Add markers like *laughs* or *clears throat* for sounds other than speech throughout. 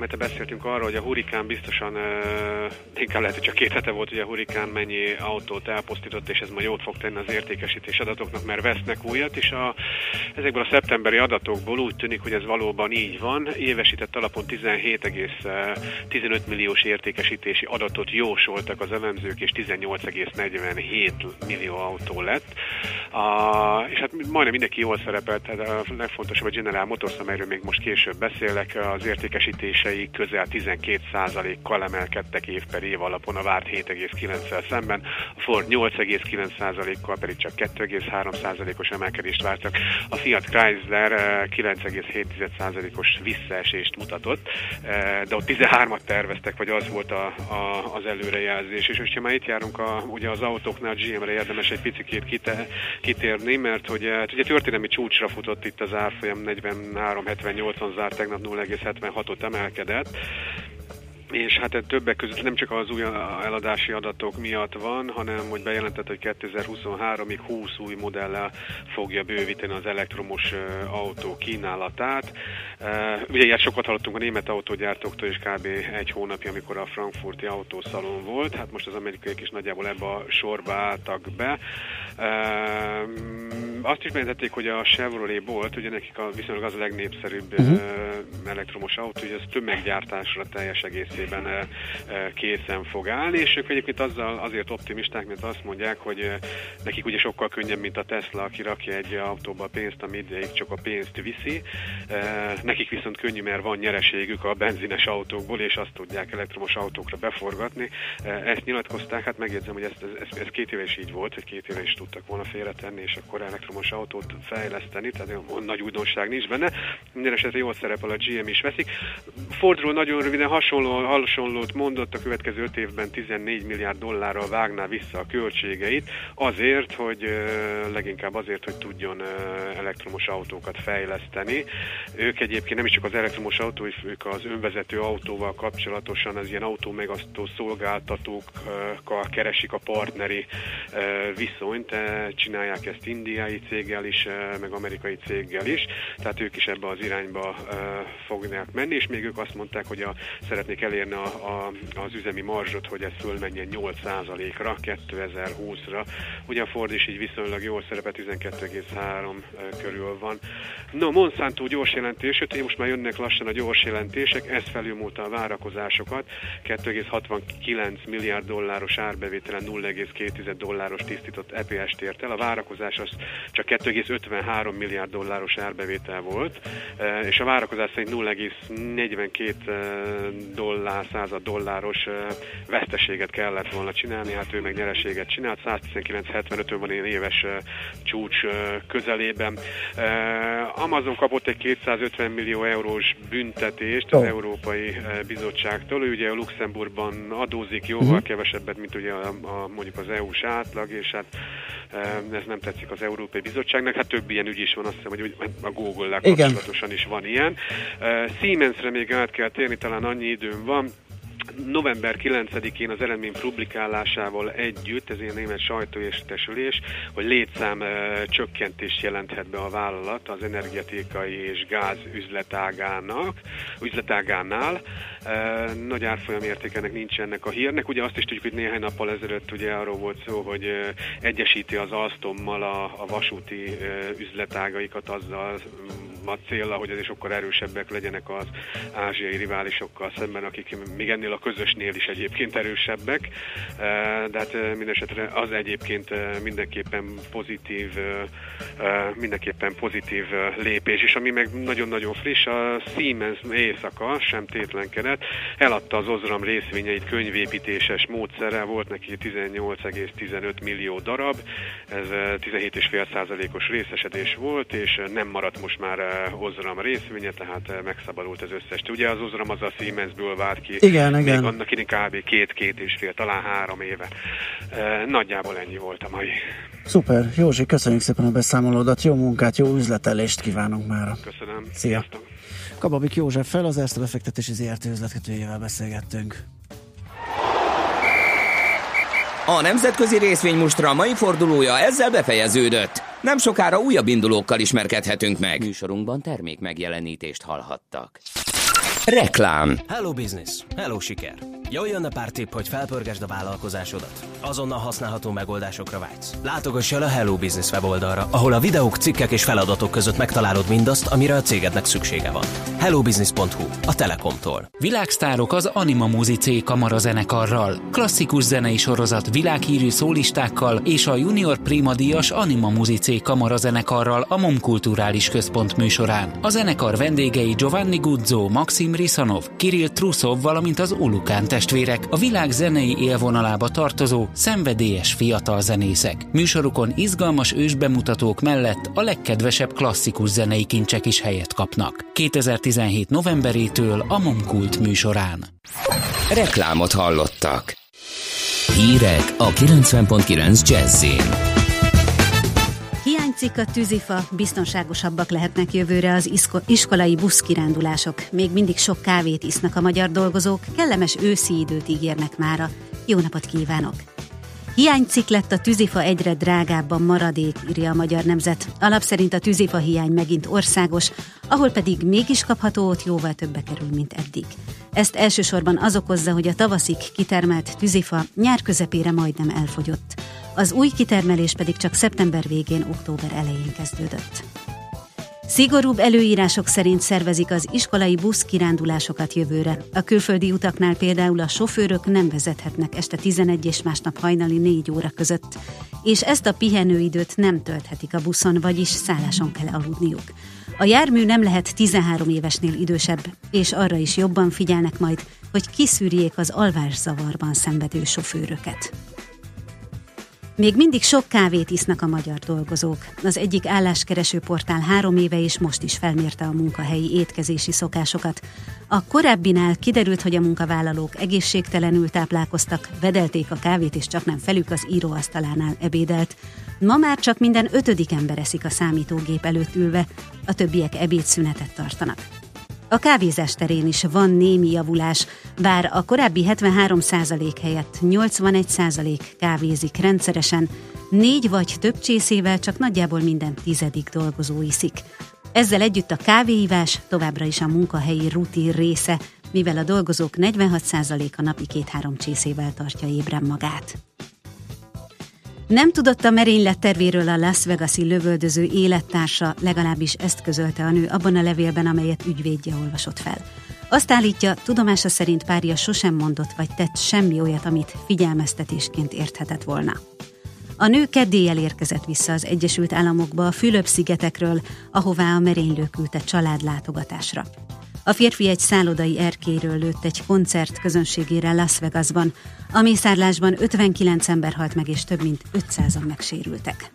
Mert beszéltünk arról, hogy a hurikán biztosan, uh, inkább lehet, hogy csak két hete volt, hogy a hurikán mennyi autót elpusztított, és ez majd jót fog tenni az értékesítés adatoknak, mert vesznek újat, és a, ezekből a szeptemberi adatokból úgy tűnik, hogy ez valóban így van. Évesített alapon 17,15 milliós értékesítési adatot jósoltak az elemzők, és 18,47 millió autó lett. A, és hát majdnem mindenki jól szerepelt, tehát a legfontosabb a General Motors, amelyről még most később beszélek, az értékesítése bevételei közel 12%-kal emelkedtek év per év alapon a várt 7,9-szel szemben, a Ford 8,9%-kal pedig csak 2,3%-os emelkedést vártak. A Fiat Chrysler 9,7%-os visszaesést mutatott, eh, de ott 13-at terveztek, vagy az volt a, a, az előrejelzés. És hogyha már itt járunk a, ugye az autóknál, GM-re érdemes egy picit kite, kitérni, mert hogy eh, ugye történelmi csúcsra futott itt az árfolyam 43-78-on zárt, tegnap 0,76-ot emelkedett, növekedett, és hát többek között nem csak az új eladási adatok miatt van, hanem hogy bejelentett, hogy 2023-ig 20 új modellel fogja bővíteni az elektromos autó kínálatát. Ugye ilyet sokat hallottunk a német autógyártóktól is kb. egy hónapja, amikor a frankfurti autószalon volt. Hát most az amerikaiak is nagyjából ebbe a sorba álltak be. Azt is bejelentették, hogy a Chevrolet Bolt, ugye nekik a, viszonylag az a legnépszerűbb uh-huh. elektromos autó, hogy ez tömeggyártásra teljes egészében készen fog állni, és ők egyébként azzal azért optimisták, mert azt mondják, hogy nekik ugye sokkal könnyebb, mint a Tesla, aki rakja egy autóba a pénzt, ami ideig csak a pénzt viszi. Nekik viszont könnyű, mert van nyereségük a benzines autókból, és azt tudják elektromos autókra beforgatni. Ezt nyilatkozták, hát megjegyzem, hogy ez, ez, ez két éve is így volt, hogy két éve is tudtak volna félretenni, és akkor elektromos autót fejleszteni, tehát olyan nagy újdonság nincs benne. Minden esetre jól szerepel a GM is veszik. Fordról nagyon röviden hasonló, hasonlót mondott, a következő 5 évben 14 milliárd dollárral vágná vissza a költségeit, azért, hogy leginkább azért, hogy tudjon elektromos autókat fejleszteni. Ők egyébként nem is csak az elektromos autó, ők az önvezető autóval kapcsolatosan az ilyen autó megasztó szolgáltatókkal keresik a partneri viszonyt, csinálják ezt indiai céggel is, meg amerikai céggel is, tehát ők is ebbe az irányba fognak menni, és még ők azt mondták, hogy a, szeretnék elérni a, a, az üzemi marzsot, hogy ez fölmenjen 8%-ra 2020-ra. Ugye a Ford is így viszonylag jól szerepet, 12,3 körül van. No, Monsanto gyors jelentés, hogy most már jönnek lassan a gyors jelentések, ez felülmúlta a várakozásokat, 2,69 milliárd dolláros árbevételen 0,2 dolláros tisztított EPS-t ért el. A várakozás az csak 2,53 milliárd dolláros árbevétel volt, és a várakozás szerint 0,42 e, dollár, század dolláros veszteséget kellett volna csinálni, hát ő meg nyereséget csinált, 119,75-ön van ilyen éves csúcs közelében. Amazon kapott egy 250 millió eurós büntetést az. Európai Bizottságtól, ő ugye a Luxemburgban adózik jóval uh-huh. kevesebbet, mint ugye a, a, mondjuk az EU-s átlag, és hát ez nem tetszik az Európai Bizottságnak, hát több ilyen ügy is van, azt hiszem, hogy a Google-lel kapcsolatosan is van ilyen. Siemensre még át kell térni, talán annyi időm van, november 9-én az eredmény publikálásával együtt, ez ilyen német sajtóértesülés, hogy létszám csökkentést jelenthet be a vállalat az energetikai és gáz üzletágának, üzletágánál. Nagy árfolyam értékenek nincs ennek a hírnek. Ugye azt is tudjuk, hogy néhány nappal ezelőtt ugye arról volt szó, hogy egyesíti az Alstommal a, a vasúti üzletágaikat azzal a célra, hogy ezek sokkal erősebbek legyenek az ázsiai riválisokkal szemben, akik még ennél a közösnél is egyébként erősebbek, de hát mindesetre az egyébként mindenképpen pozitív, mindenképpen pozitív lépés, és ami meg nagyon-nagyon friss, a Siemens éjszaka sem tétlenkedett, eladta az Ozram részvényeit könyvépítéses módszerrel, volt neki 18,15 millió darab, ez 17,5%-os részesedés volt, és nem maradt most már Ozram részvénye, tehát megszabadult az összes. Ugye az Ozram az a Siemensből vált ki. Igen, még igen. annak idén kb. két-két és fél, talán három éve. Nagyjából ennyi volt a mai. Szuper, Józsi, köszönjük szépen a beszámolódat, jó munkát, jó üzletelést kívánunk már. Köszönöm. Szia. Kababik József fel, az Erste befektetési ZRT üzletkötőjével beszélgettünk. A nemzetközi részvénymustra mai fordulója ezzel befejeződött. Nem sokára újabb indulókkal ismerkedhetünk meg. Műsorunkban termék megjelenítést hallhattak. Reklám Hello Business, hello siker! Jól jönne pár tipp, hogy felpörgesd a vállalkozásodat. Azonnal használható megoldásokra vágysz. Látogass el a Hello Business weboldalra, ahol a videók, cikkek és feladatok között megtalálod mindazt, amire a cégednek szüksége van. hellobusiness.hu, a Telekomtól. Világsztárok az Anima Muzicé Kamara zenekarral, klasszikus zenei sorozat világhírű szólistákkal és a Junior Prima Díjas Anima Muzicé Kamara zenekarral a MOM Kulturális Központ műsorán. A zenekar vendégei Giovanni Guzzo, Maxim Risanov, Kirill Trusov, valamint az Ulukán testvérek, a világ zenei élvonalába tartozó, szenvedélyes fiatal zenészek. Műsorukon izgalmas ősbemutatók mellett a legkedvesebb klasszikus zenei kincsek is helyet kapnak. 2017 novemberétől a Momkult műsorán. Reklámot hallottak. Hírek a 90.9 Jazzin. Hiányzik a tűzifa, biztonságosabbak lehetnek jövőre az isko- iskolai buszkirándulások. Még mindig sok kávét isznak a magyar dolgozók, kellemes őszi időt ígérnek mára. Jó napot kívánok! Hiánycik lett a tűzifa egyre drágábban maradék, írja a Magyar Nemzet. Alap szerint a tűzifa hiány megint országos, ahol pedig mégis kapható ott jóval többe kerül, mint eddig. Ezt elsősorban az okozza, hogy a tavaszig kitermelt tűzifa nyár közepére majdnem elfogyott. Az új kitermelés pedig csak szeptember végén, október elején kezdődött. Szigorúbb előírások szerint szervezik az iskolai busz kirándulásokat jövőre. A külföldi utaknál például a sofőrök nem vezethetnek este 11 és másnap hajnali 4 óra között, és ezt a pihenőidőt nem tölthetik a buszon, vagyis szálláson kell aludniuk. A jármű nem lehet 13 évesnél idősebb, és arra is jobban figyelnek majd, hogy kiszűrjék az alvászavarban szenvedő sofőröket. Még mindig sok kávét isznak a magyar dolgozók. Az egyik álláskereső portál három éve és most is felmérte a munkahelyi étkezési szokásokat. A korábbinál kiderült, hogy a munkavállalók egészségtelenül táplálkoztak, vedelték a kávét és csak nem felük az íróasztalánál ebédelt. Ma már csak minden ötödik ember eszik a számítógép előtt ülve, a többiek ebédszünetet tartanak. A kávézás terén is van némi javulás, bár a korábbi 73% helyett 81% kávézik rendszeresen, négy vagy több csészével csak nagyjából minden tizedik dolgozó iszik. Ezzel együtt a kávéívás továbbra is a munkahelyi rutin része, mivel a dolgozók 46%-a napi két-három csészével tartja ébren magát. Nem tudott a merénylet tervéről a Las Vegas-i lövöldöző élettársa, legalábbis ezt közölte a nő abban a levélben, amelyet ügyvédje olvasott fel. Azt állítja, tudomása szerint párja sosem mondott vagy tett semmi olyat, amit figyelmeztetésként érthetett volna. A nő kedélyel érkezett vissza az Egyesült Államokba a Fülöp-szigetekről, ahová a merénylő küldte családlátogatásra. A férfi egy szállodai erkéről lőtt egy koncert közönségére Las Vegasban. A mészárlásban 59 ember halt meg, és több mint 500-an megsérültek.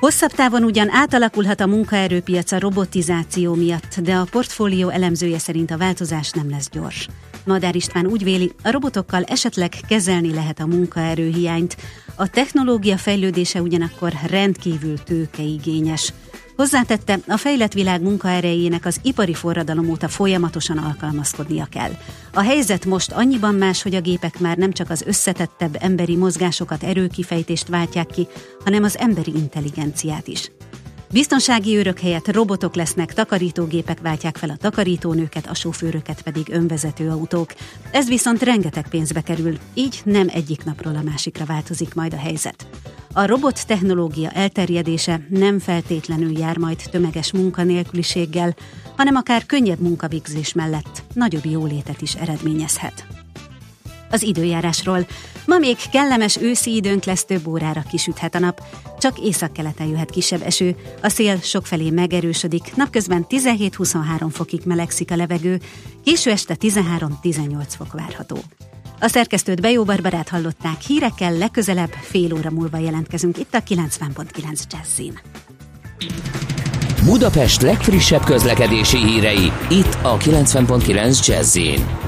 Hosszabb távon ugyan átalakulhat a munkaerőpiac a robotizáció miatt, de a portfólió elemzője szerint a változás nem lesz gyors. Madár István úgy véli, a robotokkal esetleg kezelni lehet a munkaerőhiányt, a technológia fejlődése ugyanakkor rendkívül tőkeigényes. Hozzátette, a fejlett világ munkaerejének az ipari forradalom óta folyamatosan alkalmazkodnia kell. A helyzet most annyiban más, hogy a gépek már nem csak az összetettebb emberi mozgásokat, erőkifejtést váltják ki, hanem az emberi intelligenciát is. Biztonsági őrök helyett robotok lesznek, takarítógépek váltják fel a takarítónőket, a sofőröket pedig önvezető autók. Ez viszont rengeteg pénzbe kerül, így nem egyik napról a másikra változik majd a helyzet. A robot technológia elterjedése nem feltétlenül jár majd tömeges munkanélküliséggel, hanem akár könnyebb munkavégzés mellett nagyobb jólétet is eredményezhet. Az időjárásról. Ma még kellemes őszi időnk lesz, több órára kisüthet a nap, csak északkeleten jöhet kisebb eső, a szél sokfelé megerősödik, napközben 17-23 fokig melegszik a levegő, késő este 13-18 fok várható. A szerkesztőt Bejó Barbarát hallották, hírekkel legközelebb fél óra múlva jelentkezünk itt a 90.9 Jazzin. Budapest legfrissebb közlekedési hírei, itt a 90.9 Jazzin.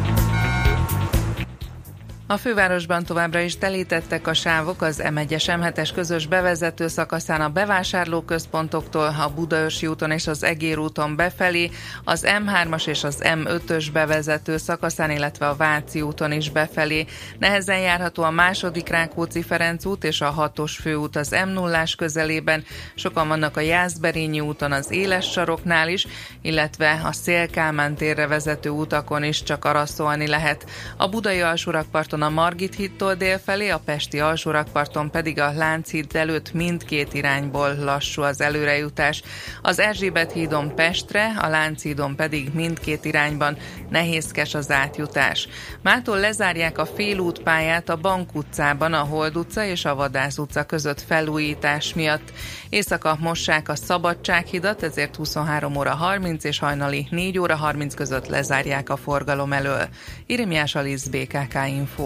A fővárosban továbbra is telítettek a sávok az M1-es M7-es közös bevezető szakaszán a bevásárlóközpontoktól, a Budaörsi úton és az Egér úton befelé, az M3-as és az M5-ös bevezető szakaszán, illetve a Váci úton is befelé. Nehezen járható a második Rákóczi-Ferenc út és a 6-os főút az m 0 közelében, sokan vannak a Jászberényi úton az Éles saroknál is, illetve a Szélkálmán térre vezető utakon is csak arra szólni lehet. A Budai alsórakparton a Margit hittól délfelé, a Pesti alsórakparton pedig a Lánchíd előtt mindkét irányból lassú az előrejutás. Az Erzsébet hídon Pestre, a Lánchídon pedig mindkét irányban nehézkes az átjutás. Mától lezárják a félútpályát a Bank utcában, a Hold utca és a Vadász utca között felújítás miatt. Éjszaka mossák a Szabadsághidat, ezért 23 óra 30 és hajnali 4 óra 30 között lezárják a forgalom elől. Irimiás Alisz, BKK Info.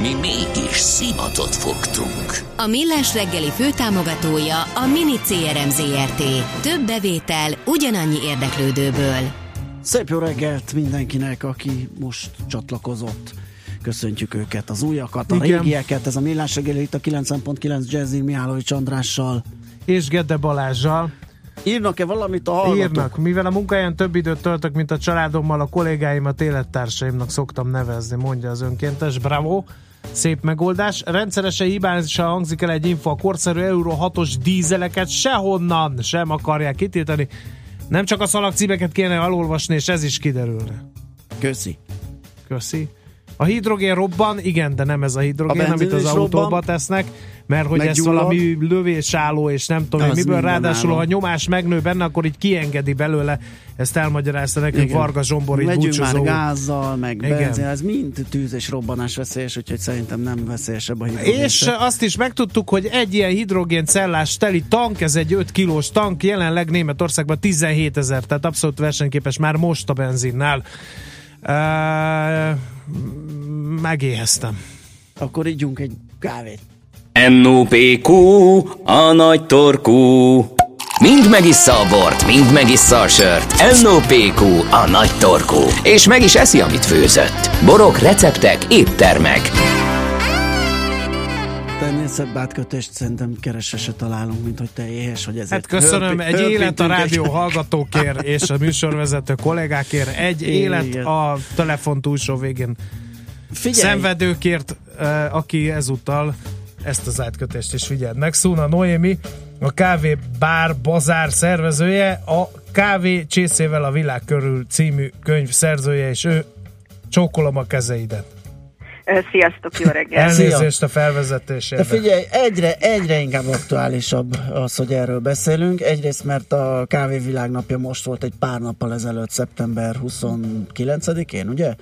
mi mégis szimatot fogtunk. A Millás reggeli főtámogatója a Mini CRM Zrt. Több bevétel ugyanannyi érdeklődőből. Szép jó reggelt mindenkinek, aki most csatlakozott. Köszöntjük őket, az újakat, a Igen. régieket. Ez a Millás reggeli itt a 90.9 Jazzy Mihály Csandrással. És Gedde Balázsjal. Írnak-e valamit a hallgatók? Írnak. Mivel a munkáján több időt töltök, mint a családommal, a kollégáimat élettársaimnak szoktam nevezni, mondja az önkéntes. Bravo! Szép megoldás. Rendszeresen hibásan hangzik el egy info, a korszerű Euro 6-os dízeleket sehonnan sem akarják kitiltani. Nem csak a szalagcímeket kéne elolvasni, és ez is kiderülne. Köszi. Köszi. A hidrogén robban, igen, de nem ez a hidrogén, a amit az autóba robban. tesznek, mert hogy ez valami lövésálló, és nem tudom, miből ráadásul, ha nyomás megnő benne, akkor így kiengedi belőle ezt elmagyarázta nekünk Igen. Varga Zsombor, így búcsúzó. már gázzal, meg benzin, ez mind tűz és robbanás veszélyes, úgyhogy szerintem nem veszélyesebb a hidrogén. És azt is megtudtuk, hogy egy ilyen hidrogén cellás teli tank, ez egy 5 kilós tank, jelenleg Németországban 17 ezer, tehát abszolút versenyképes már most a benzinnál. Uh, megéheztem. Akkor ígyunk egy kávét. NOPQ, a nagy torkú. Mind megissza a bort, mind megissza a sört. NOPQ, a nagy torkú. És meg is eszi, amit főzött. Borok, receptek, éttermek. Ennél szebb átkötést szerintem keresese találunk, mint hogy te éhes, hogy ezért Hát köszönöm, hölpi, egy élet a rádió egy... hallgatókért és a műsorvezető kollégákért, egy Igen. élet a telefon túlsó végén Figyelj. szenvedőkért, aki ezúttal ezt az átkötést is figyeld meg. Szuna Noémi, a kávé bár bazár szervezője, a kávé csészével a világ körül című könyv szerzője, és ő csókolom a kezeidet. Sziasztok, jó reggel! Elnézést a felvezetésére. De figyelj, egyre, egyre inkább aktuálisabb az, hogy erről beszélünk. Egyrészt, mert a kávévilágnapja most volt egy pár nappal ezelőtt, szeptember 29-én, ugye?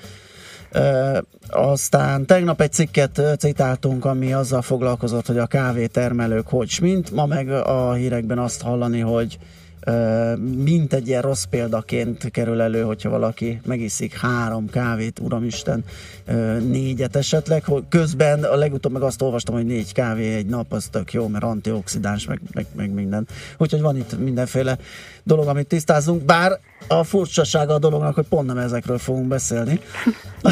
Aztán tegnap egy cikket citáltunk, ami azzal foglalkozott, hogy a kávétermelők hogy mint. Ma meg a hírekben azt hallani, hogy mint egy ilyen rossz példaként kerül elő, hogyha valaki megiszik három kávét, uramisten, négyet esetleg. Közben a legutóbb meg azt olvastam, hogy négy kávé egy nap, az tök jó, mert antioxidáns, meg, meg, meg minden. Úgyhogy van itt mindenféle dolog, amit tisztázunk, bár a furcsasága a dolognak, hogy pont nem ezekről fogunk beszélni. ha,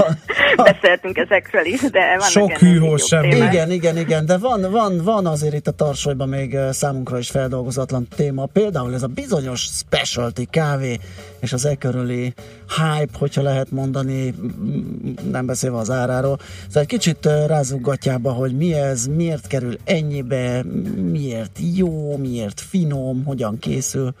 *laughs* ha, Beszéltünk ezekről is, de vannak Sok hűhó sem. Igen, igen, igen, de van, van, van azért itt a tarsolyban még számunkra is feldolgozatlan téma. Például ez a bizonyos specialty kávé, és az e körüli hype, hogyha lehet mondani, nem beszélve az áráról. Szóval egy kicsit rázzuk gatyába, hogy mi ez, miért kerül ennyibe, miért jó, miért finom, hogyan készül. isso.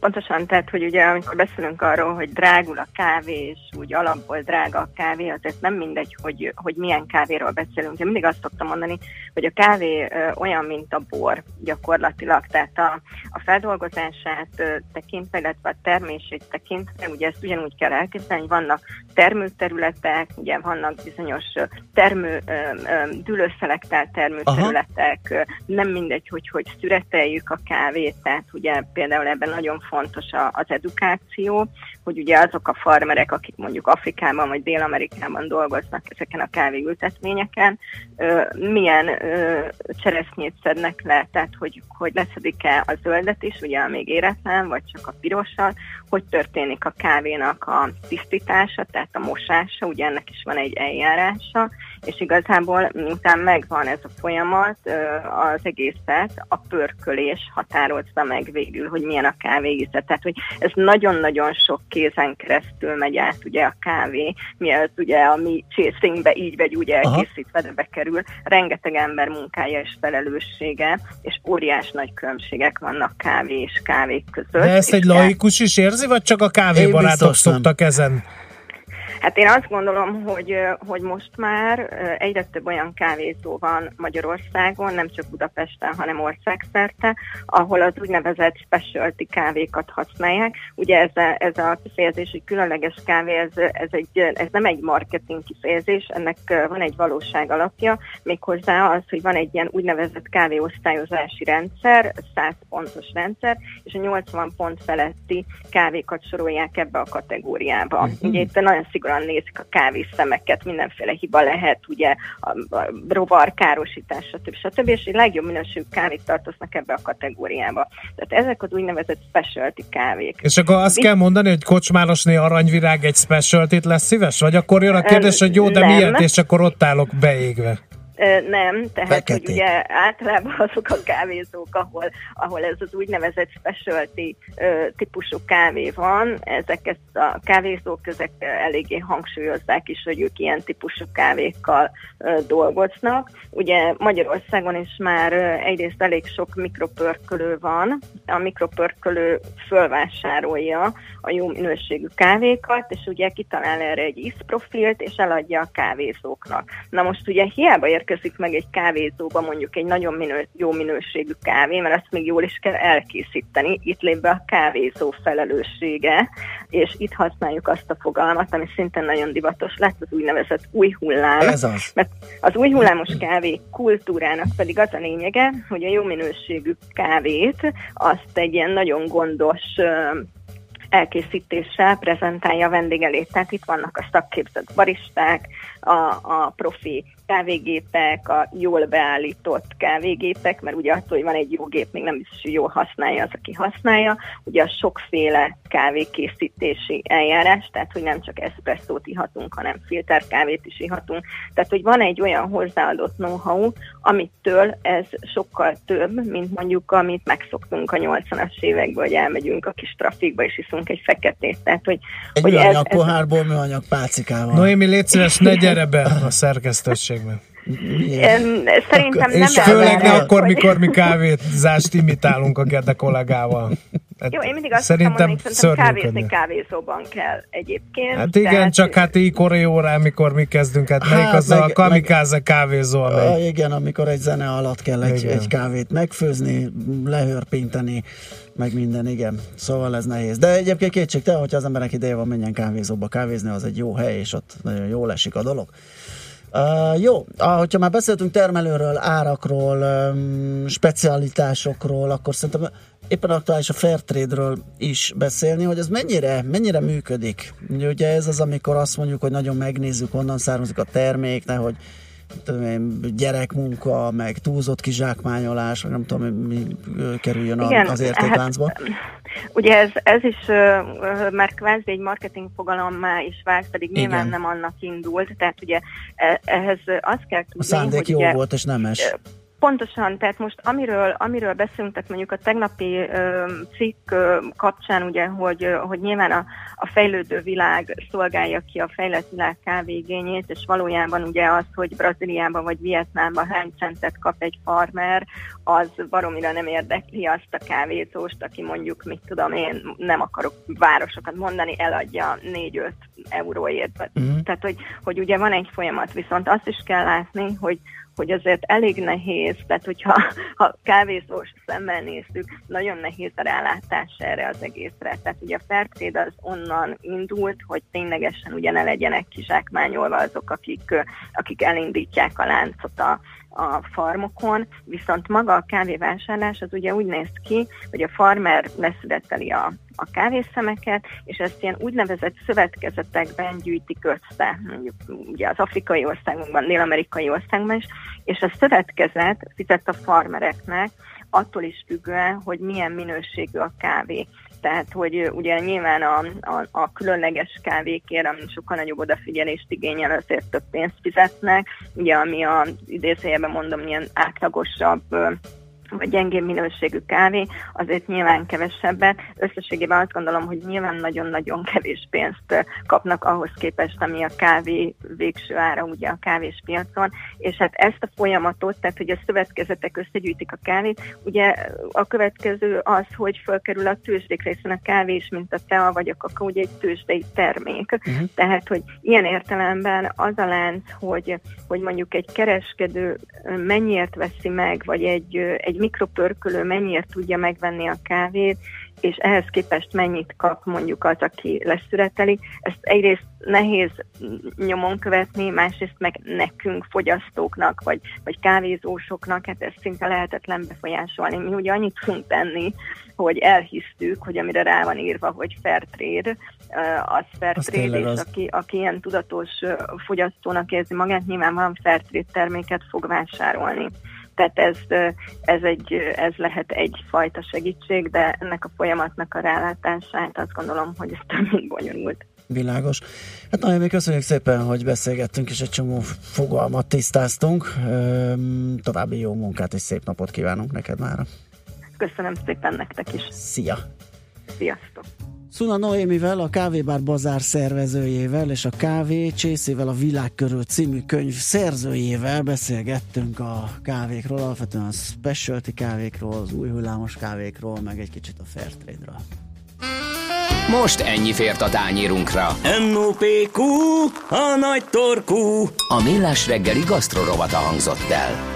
Pontosan, tehát, hogy ugye amikor beszélünk arról, hogy drágul a kávé, és úgy alapból drága a kávé, azért nem mindegy, hogy, hogy milyen kávéról beszélünk. Én mindig azt szoktam mondani, hogy a kávé olyan, mint a bor gyakorlatilag, tehát a, a feldolgozását tekintve, illetve a termését tekintve, ugye ezt ugyanúgy kell elképzelni, hogy vannak termőterületek, ugye vannak bizonyos termő, dülőszelektált termőterületek, Aha. nem mindegy, hogy hogy szüreteljük a kávét, tehát ugye például ebben nagyon fontos a, az edukáció, hogy ugye azok a farmerek, akik mondjuk Afrikában vagy Dél-Amerikában dolgoznak ezeken a kávéültetményeken, milyen cseresznyét szednek le, tehát hogy, hogy leszedik-e a zöldet is, ugye még éretlen, vagy csak a pirossal, hogy történik a kávénak a tisztítása, tehát a mosása, ugye ennek is van egy eljárása, és igazából miután megvan ez a folyamat, az egészet a pörkölés határozza meg végül, hogy milyen a kávé íze. Tehát, hogy ez nagyon-nagyon sok kézen keresztül megy át ugye a kávé, mielőtt ugye a mi csészünkbe így vagy úgy elkészítve de bekerül. Rengeteg ember munkája és felelőssége, és óriás nagy különbségek vannak kávé és kávék között. De ezt egy laikus is érzi, vagy csak a kávébarátok szoktak ezen? Hát én azt gondolom, hogy, hogy most már egyre több olyan kávézó van Magyarországon, nem csak Budapesten, hanem országszerte, ahol az úgynevezett specialty kávékat használják. Ugye ez a, ez a kifejezés, hogy különleges kávé, ez, ez, egy, ez nem egy marketing kifejezés, ennek van egy valóság alapja, méghozzá az, hogy van egy ilyen úgynevezett kávéosztályozási rendszer, 100 pontos rendszer, és a 80 pont feletti kávékat sorolják ebbe a kategóriába. Mm-hmm. Ugye itt nagyon szigorúan nézik a kávészemeket, mindenféle hiba lehet, ugye a, a rovar károsítás, stb. stb. És egy legjobb minőségű kávét tartoznak ebbe a kategóriába. Tehát ezek az úgynevezett specialty kávék. És akkor azt Biz... kell mondani, hogy kocsmárosné aranyvirág egy specialty lesz szíves? Vagy akkor jön a kérdés, hogy jó, de nem. miért, és akkor ott állok beégve? Nem, tehát hogy ugye általában azok a kávézók, ahol, ahol ez az úgynevezett specialty típusú kávé van, ezek ezt a kávézók ezek eléggé hangsúlyozzák is, hogy ők ilyen típusú kávékkal dolgoznak. Ugye Magyarországon is már egyrészt elég sok mikropörkölő van, a mikropörkölő fölvásárolja a jó minőségű kávékat, és ugye kitalál erre egy ízprofilt, és eladja a kávézóknak. Na most ugye hiába ér érkezik meg egy kávézóba mondjuk egy nagyon minő, jó minőségű kávé, mert azt még jól is kell elkészíteni. Itt lép be a kávézó felelőssége, és itt használjuk azt a fogalmat, ami szintén nagyon divatos lett, az úgynevezett új hullám. Ez az. Mert az új hullámos kávé kultúrának pedig az a lényege, hogy a jó minőségű kávét azt egy ilyen nagyon gondos elkészítéssel prezentálja a vendég elé. Tehát itt vannak a szakképzett baristák, a, a profi kávégépek, a jól beállított kávégépek, mert ugye attól, hogy van egy jó gép, még nem biztos, hogy jól használja az, aki használja. Ugye a sokféle kávékészítési eljárás, tehát hogy nem csak eszpresszót ihatunk, hanem filterkávét is ihatunk. Tehát, hogy van egy olyan hozzáadott know-how, amitől ez sokkal több, mint mondjuk, amit megszoktunk a 80-as évekből, hogy elmegyünk a kis trafikba, és iszunk egy feketét. Tehát, hogy, egy hogy műanyag ez, pohárból műanyag pálcikával. Noémi, légy szíves, ne gyere be *laughs* a szerkesztőségbe. Szerintem nem És főleg ne akkor, hogy... mikor mi kávézást imitálunk a Gede kollégával. Hát Jó, én mindig azt szerintem, mondani, szerintem kávézni kávézóban kell egyébként. Hát igen, tehát... csak hát így koreórán, mikor mi kezdünk, hát, hát melyik az meg, a kamikáze kávézó, amely... A, igen, amikor egy zene alatt kell egy, egy kávét megfőzni, lehörpinteni, meg minden, igen. Szóval ez nehéz. De egyébként kétségtelen, hogyha az emberek ideje van, menjen kávézóba kávézni, az egy jó hely, és ott nagyon jól esik a dolog. Uh, jó, hogyha már beszéltünk termelőről, árakról, um, specialitásokról, akkor szerintem éppen aktuális a Fairtrade-ről is beszélni, hogy ez mennyire, mennyire működik. Ugye ez az, amikor azt mondjuk, hogy nagyon megnézzük, honnan származik a termék, nehogy tudom gyerekmunka, meg túlzott kizsákmányolás, meg nem tudom, mi kerüljön Igen, az értékláncba. Hát, ugye ez, ez is uh, már kvázi egy marketing fogalommá is vált, pedig Igen. nyilván nem annak indult, tehát ugye e, ehhez azt kell tudni, A szándék hogy jó ugye, volt és nemes. Pontosan, tehát most amiről, amiről beszélünk, tehát mondjuk a tegnapi ö, cikk ö, kapcsán, ugye, hogy, hogy nyilván a, a fejlődő világ szolgálja ki a fejlett világ kávégényét, és valójában ugye az, hogy Brazíliában vagy Vietnámban hány centet kap egy farmer, az baromira nem érdekli azt a kávézóst, aki mondjuk, mit tudom én, nem akarok városokat mondani, eladja 4-5 euróért. Uh-huh. Tehát, hogy, hogy ugye van egy folyamat, viszont azt is kell látni, hogy hogy azért elég nehéz, tehát hogyha *laughs* ha kávézós szemmel nézzük, nagyon nehéz a rálátás erre az egészre. Tehát ugye a Fairtrade az onnan indult, hogy ténylegesen ugye ne legyenek kizsákmányolva azok, akik, akik elindítják a láncot a, a farmokon, viszont maga a kávévásárlás az ugye úgy néz ki, hogy a farmer leszületeli a, a kávészemeket, és ezt ilyen úgynevezett szövetkezetekben gyűjtik össze, mondjuk ugye az afrikai országokban, dél-amerikai országban is, és a szövetkezet fizet a farmereknek, attól is függően, hogy milyen minőségű a kávé tehát hogy ugye nyilván a, a, a különleges kávékért, ami sokkal nagyobb odafigyelést igényel, azért több pénzt fizetnek, ugye ami a idézőjelben mondom, ilyen átlagosabb vagy gyengébb minőségű kávé, azért nyilván kevesebbet. Összességében azt gondolom, hogy nyilván nagyon-nagyon kevés pénzt kapnak ahhoz képest, ami a kávé végső ára ugye a kávéspiacon, és hát ezt a folyamatot, tehát hogy a szövetkezetek összegyűjtik a kávét, ugye a következő az, hogy felkerül a tőzsdékre, hiszen a kávé is, mint a tea vagy a kakao, ugye egy tőzsdei termék. Uh-huh. Tehát, hogy ilyen értelemben az a lánc, hogy, hogy mondjuk egy kereskedő mennyiért veszi meg, vagy egy, egy mikropörkölő mennyire tudja megvenni a kávét, és ehhez képest mennyit kap mondjuk az, aki leszületeli. Ezt egyrészt nehéz nyomon követni, másrészt meg nekünk, fogyasztóknak, vagy, vagy kávézósoknak, hát ezt szinte lehetetlen befolyásolni. Mi ugye annyit tudunk tenni, hogy elhisztük, hogy amire rá van írva, hogy fair trade, az fair az trade, és az... aki, aki ilyen tudatos fogyasztónak érzi magát, nyilván van fair trade terméket fog vásárolni. Tehát ez, ez, egy, ez lehet egyfajta segítség, de ennek a folyamatnak a rálátását azt gondolom, hogy ez több mint bonyolult. Világos. Hát nagyon még köszönjük szépen, hogy beszélgettünk, és egy csomó fogalmat tisztáztunk. További jó munkát és szép napot kívánunk neked már. Köszönöm szépen nektek is. Szia! Sziasztok! Szuna Noémivel, a Kávébár Bazár szervezőjével és a Kávé Csészével a Világ körül című könyv szerzőjével beszélgettünk a kávékról, alapvetően a specialty kávékról, az új hullámos kávékról, meg egy kicsit a Fairtrade-ről. Most ennyi fért a tányérunkra. M.O.P.Q. A nagy torkú. A millás reggeli gasztrorovata hangzott el.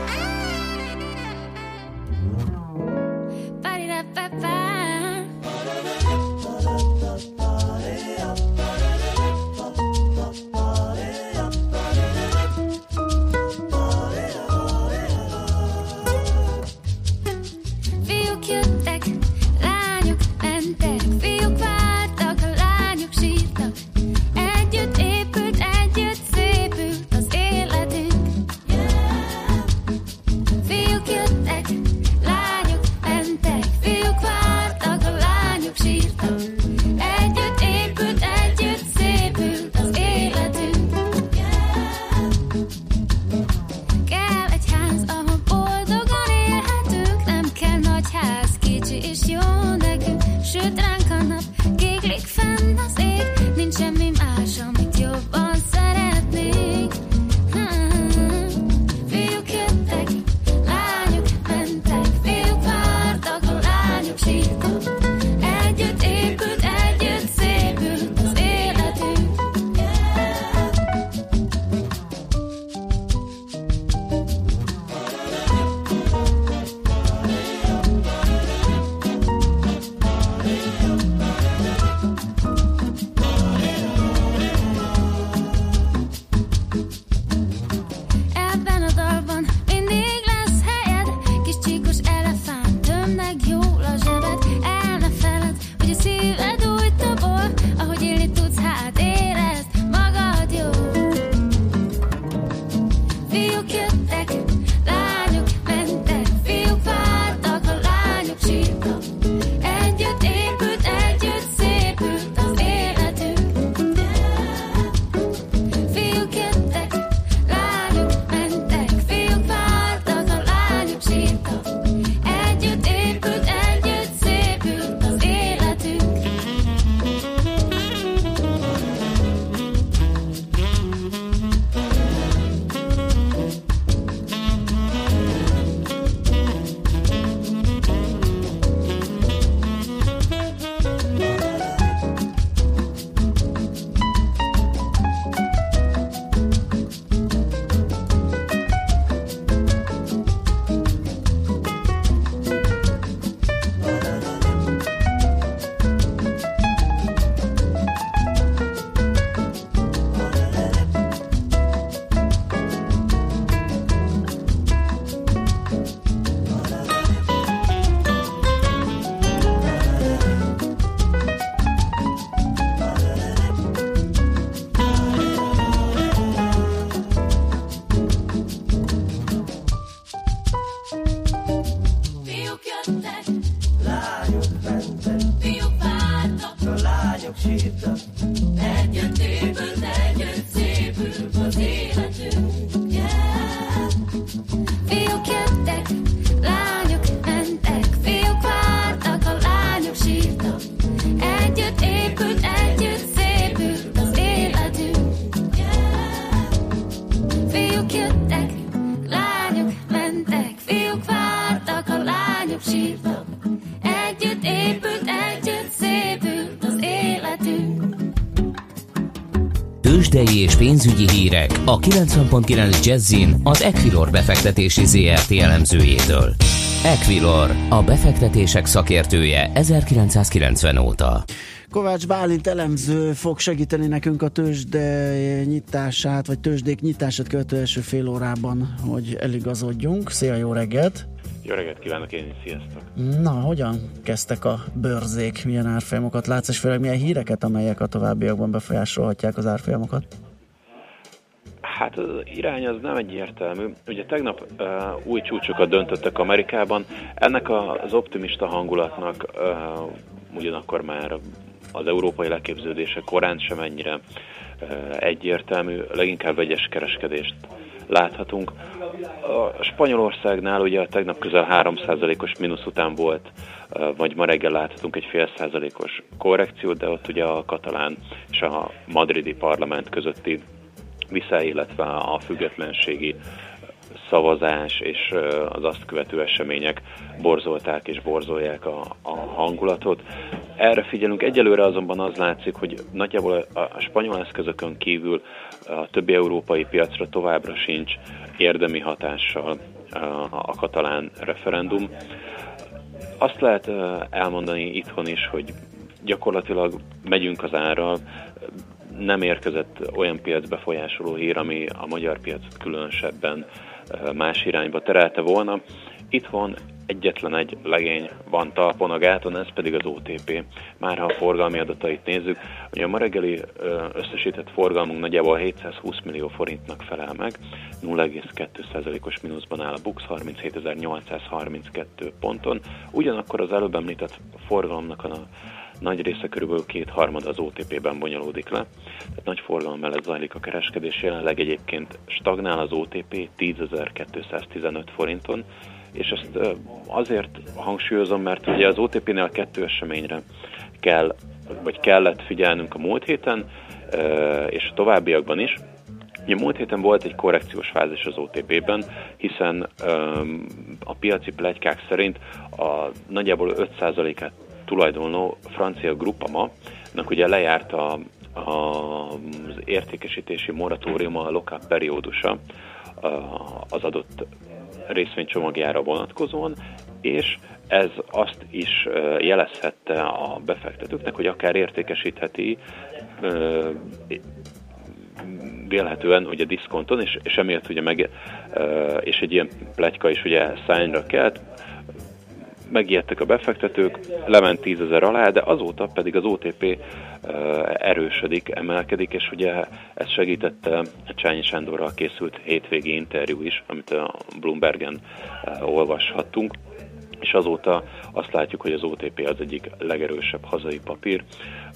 Hírek a 90.9 Jazzin az Equilor befektetési ZRT elemzőjétől. Equilor, a befektetések szakértője 1990 óta. Kovács Bálint elemző fog segíteni nekünk a tőzsde nyitását, vagy tőzsdék nyitását követő első fél órában, hogy eligazodjunk. Szia, jó reggelt! Jó reggelt kívánok én is, sziasztok! Na, hogyan kezdtek a bőrzék? Milyen árfolyamokat látsz, és főleg milyen híreket, amelyek a továbbiakban befolyásolhatják az árfolyamokat? Hát az irány az nem egyértelmű. Ugye tegnap uh, új csúcsokat döntöttek Amerikában. Ennek az optimista hangulatnak uh, ugyanakkor már az európai leképződése korán sem ennyire uh, egyértelmű, leginkább vegyes kereskedést láthatunk. A Spanyolországnál ugye tegnap közel 3%-os mínusz után volt, vagy ma reggel láthatunk egy fél százalékos korrekciót, de ott ugye a katalán és a madridi parlament közötti vissza, illetve a függetlenségi szavazás és az azt követő események borzolták és borzolják a, a hangulatot. erre figyelünk. Egyelőre azonban az látszik, hogy nagyjából a, a spanyol eszközökön kívül a többi európai piacra továbbra sincs érdemi hatással a katalán referendum. Azt lehet elmondani itthon is, hogy gyakorlatilag megyünk az árral, nem érkezett olyan piac befolyásoló hír, ami a magyar piacot különösebben más irányba terelte volna. Itthon egyetlen egy legény van talpon a gáton, ez pedig az OTP. Már ha a forgalmi adatait nézzük, ugye a ma reggeli összesített forgalmunk nagyjából 720 millió forintnak felel meg, 0,2%-os mínuszban áll a Bux 37.832 ponton, ugyanakkor az előbb említett forgalomnak a nagy része körülbelül kétharmad az OTP-ben bonyolódik le, tehát nagy forgalom mellett zajlik a kereskedés, jelenleg egyébként stagnál az OTP 10.215 forinton, és ezt azért hangsúlyozom, mert ugye az OTP-nél kettő eseményre kell, vagy kellett figyelnünk a múlt héten, és a továbbiakban is. Ugye múlt héten volt egy korrekciós fázis az OTP-ben, hiszen a piaci plegykák szerint a nagyjából 5%-át tulajdonló francia Groupama, ugye lejárt a, a, az értékesítési moratóriuma, a lokább periódusa az adott részvénycsomagjára vonatkozóan, és ez azt is jelezhette a befektetőknek, hogy akár értékesítheti vélhetően ugye diszkonton, és, és emiatt ugye meg, és egy ilyen pletyka is ugye szányra kelt, megijedtek a befektetők, lement 10 ezer alá, de azóta pedig az OTP erősödik, emelkedik, és ugye ez segítette Csányi Sándorral készült hétvégi interjú is, amit a Bloombergen olvashattunk és azóta azt látjuk, hogy az OTP az egyik legerősebb hazai papír.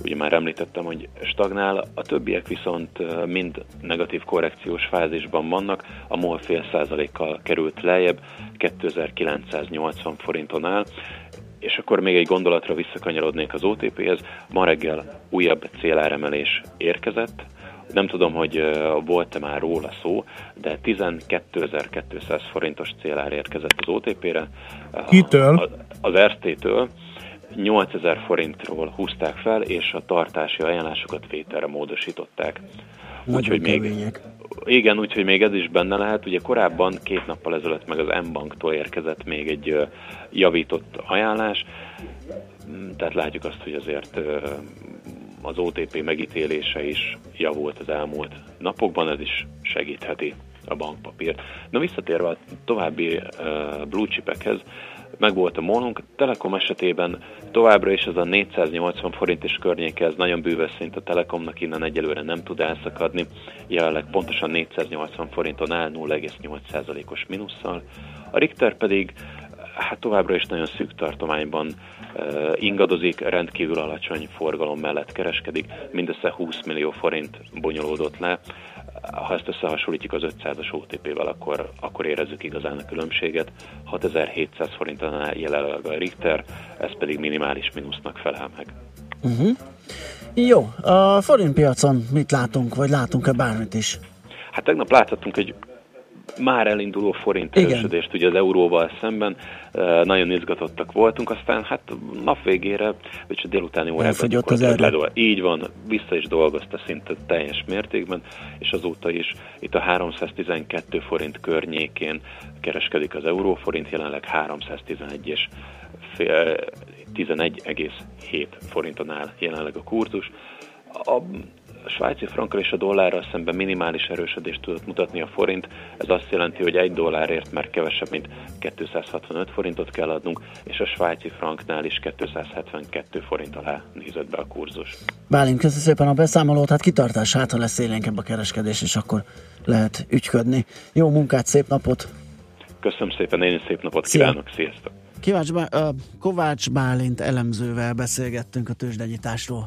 Ugye már említettem, hogy stagnál, a többiek viszont mind negatív korrekciós fázisban vannak, a MOL fél százalékkal került lejjebb, 2980 forinton áll, és akkor még egy gondolatra visszakanyarodnék az OTP-hez. Ma reggel újabb céláremelés érkezett, nem tudom, hogy volt-e már róla szó, de 12.200 forintos célár érkezett az OTP-re. Kitől? Az RT-től. 8000 forintról húzták fel, és a tartási ajánlásokat vételre módosították. Úgyhogy még, igen, úgyhogy még ez is benne lehet. Ugye korábban két nappal ezelőtt meg az M-banktól érkezett még egy javított ajánlás, tehát látjuk azt, hogy azért az OTP megítélése is javult az elmúlt napokban, ez is segítheti a bankpapírt. Na visszatérve a további uh, blue chipekhez, meg volt a molunk. Telekom esetében továbbra is ez a 480 forint és környéke, ez nagyon bűvös szint a Telekomnak, innen egyelőre nem tud elszakadni. Jelenleg pontosan 480 forinton áll 0,8%-os minusszal. A Richter pedig hát továbbra is nagyon szűk tartományban ingadozik, rendkívül alacsony forgalom mellett kereskedik, mindössze 20 millió forint bonyolódott le. Ha ezt összehasonlítjuk az 500-as OTP-vel, akkor, akkor érezzük igazán a különbséget. 6700 forinton áll jelenleg a Richter, ez pedig minimális mínusznak felel meg. Uh-huh. Jó, a forintpiacon mit látunk, vagy látunk-e bármit is? Hát tegnap láthattunk egy már elinduló forint erősödést ugye az euróval szemben. Nagyon izgatottak voltunk, aztán hát nap végére, vagy csak délutáni órákban az ledol. Így van, vissza is dolgozta szinte teljes mértékben, és azóta is itt a 312 forint környékén kereskedik az euróforint, jelenleg 311 és 11,7 forinton áll jelenleg a kurzus. A a svájci frankkal és a dollárral szemben minimális erősödést tudott mutatni a forint. Ez azt jelenti, hogy egy dollárért már kevesebb, mint 265 forintot kell adnunk, és a svájci franknál is 272 forint alá nézett be a kurzus. Bálint, köszönöm szépen a beszámolót, hát kitartás, hát ha lesz élénkebb a kereskedés, és akkor lehet ügyködni. Jó munkát, szép napot! Köszönöm szépen, én is szép napot Szia. kívánok, sziasztok! Kíváncsi, Kovács Bálint elemzővel beszélgettünk a tőzsdenyításról.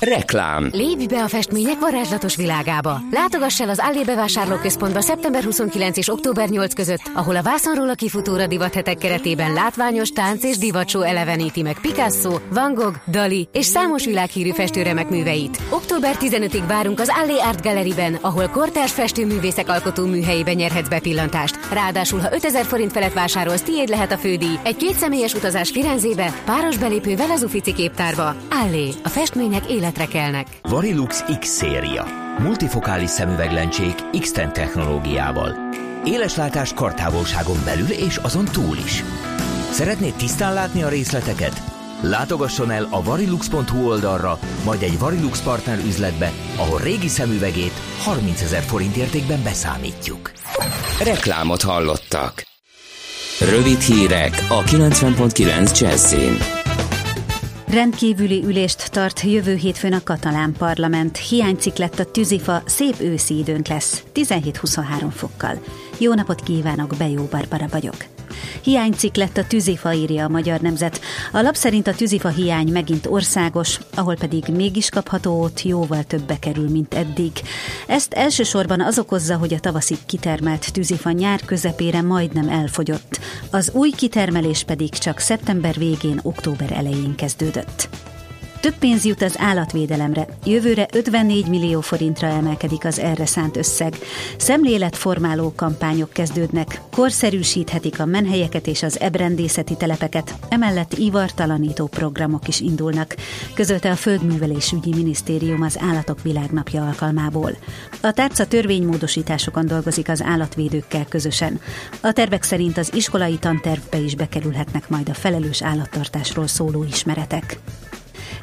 Reklám. Lépj be a festmények varázslatos világába. Látogass el az Allé bevásárlóközpontba szeptember 29 és október 8 között, ahol a vászonról a kifutóra divathetek keretében látványos tánc és divatsó eleveníti meg Picasso, Van Gogh, Dali és számos világhírű festőremek műveit. Október 15-ig várunk az Allé Art Galleryben, ahol kortárs festőművészek alkotó műhelyében nyerhetsz bepillantást. Ráadásul, ha 5000 forint felett vásárolsz, tiéd lehet a fődíj. Egy kétszemélyes utazás Firenzébe, páros belépővel az Ufici képtárba. Allé, a festmények életre kelnek. Varilux X széria. Multifokális szemüveglencsék X-Ten technológiával. Éleslátást kartávolságon belül és azon túl is. Szeretnéd tisztán látni a részleteket? Látogasson el a varilux.hu oldalra, majd egy Varilux partner üzletbe, ahol régi szemüvegét 30 ezer forint értékben beszámítjuk. Reklámot hallottak. Rövid hírek a 90.9 Jazzin. Rendkívüli ülést tart jövő hétfőn a katalán parlament. Hiánycik lett a tűzifa, szép őszi időnk lesz, 17-23 fokkal. Jó napot kívánok, Bejó Barbara vagyok. Hiánycik lett a tűzifa, írja a Magyar Nemzet. A lap szerint a tűzifa hiány megint országos, ahol pedig mégis kapható ott jóval többe kerül, mint eddig. Ezt elsősorban az okozza, hogy a tavaszig kitermelt tűzifa nyár közepére majdnem elfogyott. Az új kitermelés pedig csak szeptember végén, október elején kezdődött. Több pénz jut az állatvédelemre. Jövőre 54 millió forintra emelkedik az erre szánt összeg. Szemléletformáló kampányok kezdődnek, korszerűsíthetik a menhelyeket és az ebrendészeti telepeket, emellett ivartalanító programok is indulnak, közölte a Földművelésügyi Minisztérium az Állatok Világnapja alkalmából. A tárca törvénymódosításokon dolgozik az állatvédőkkel közösen. A tervek szerint az iskolai tantervbe is bekerülhetnek majd a felelős állattartásról szóló ismeretek.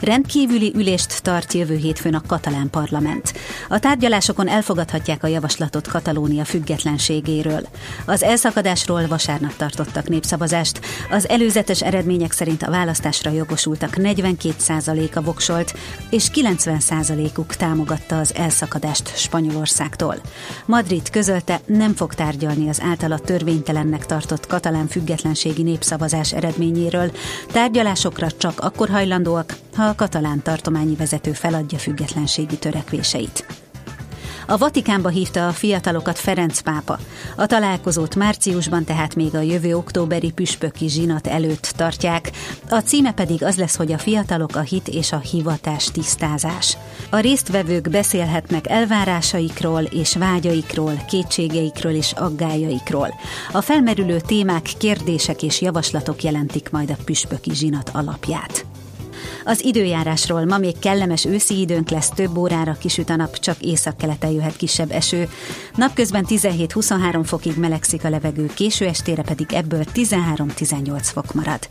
Rendkívüli ülést tart jövő hétfőn a katalán parlament. A tárgyalásokon elfogadhatják a javaslatot Katalónia függetlenségéről. Az elszakadásról vasárnap tartottak népszavazást. Az előzetes eredmények szerint a választásra jogosultak 42%-a voksolt, és 90%-uk támogatta az elszakadást Spanyolországtól. Madrid közölte, nem fog tárgyalni az általa törvénytelennek tartott katalán függetlenségi népszavazás eredményéről. Tárgyalásokra csak akkor hajlandóak, ha a katalán tartományi vezető feladja függetlenségi törekvéseit. A Vatikánba hívta a fiatalokat Ferenc pápa. A találkozót márciusban, tehát még a jövő októberi püspöki zsinat előtt tartják. A címe pedig az lesz, hogy a fiatalok a hit és a hivatás tisztázás. A résztvevők beszélhetnek elvárásaikról és vágyaikról, kétségeikről és aggájaikról. A felmerülő témák, kérdések és javaslatok jelentik majd a püspöki zsinat alapját. Az időjárásról ma még kellemes őszi időnk lesz, több órára kisüt a nap, csak északkeleten jöhet kisebb eső. Napközben 17-23 fokig melegszik a levegő, késő estére pedig ebből 13-18 fok marad.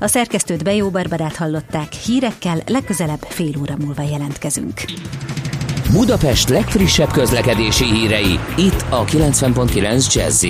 A szerkesztőt Bejó Barbarát hallották, hírekkel legközelebb fél óra múlva jelentkezünk. Budapest legfrissebb közlekedési hírei, itt a 90.9 jazz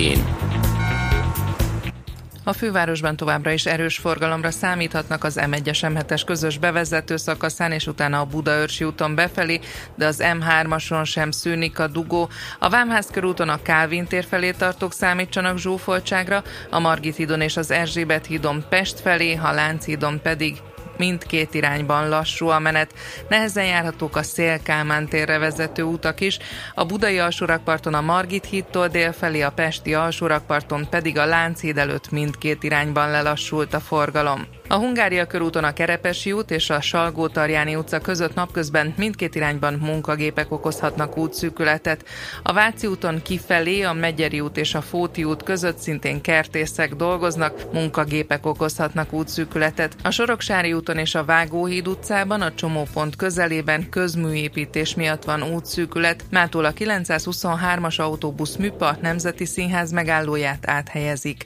a fővárosban továbbra is erős forgalomra számíthatnak az M1-es M7-es közös bevezető szakaszán, és utána a Budaörsi úton befelé, de az M3-ason sem szűnik a dugó. A Vámház körúton a Kálvin tér felé tartók számítsanak zsúfoltságra, a Margit hídon és az Erzsébet hídon Pest felé, a Lánchídon pedig mindkét irányban lassú a menet. Nehezen járhatók a Szél-Kálmán térre vezető utak is, a budai alsórakparton a Margit hídtól délfelé, a pesti alsórakparton pedig a Lánchíd előtt mindkét irányban lelassult a forgalom. A Hungária körúton a Kerepesi út és a Salgó-Tarjáni utca között napközben mindkét irányban munkagépek okozhatnak útszűkületet. A Váci úton kifelé a Megyeri út és a Fóti út között szintén kertészek dolgoznak, munkagépek okozhatnak útszűkületet. A Soroksári úton és a Vágóhíd utcában a csomópont közelében közműépítés miatt van útszűkület, mától a 923-as autóbusz műpa Nemzeti Színház megállóját áthelyezik.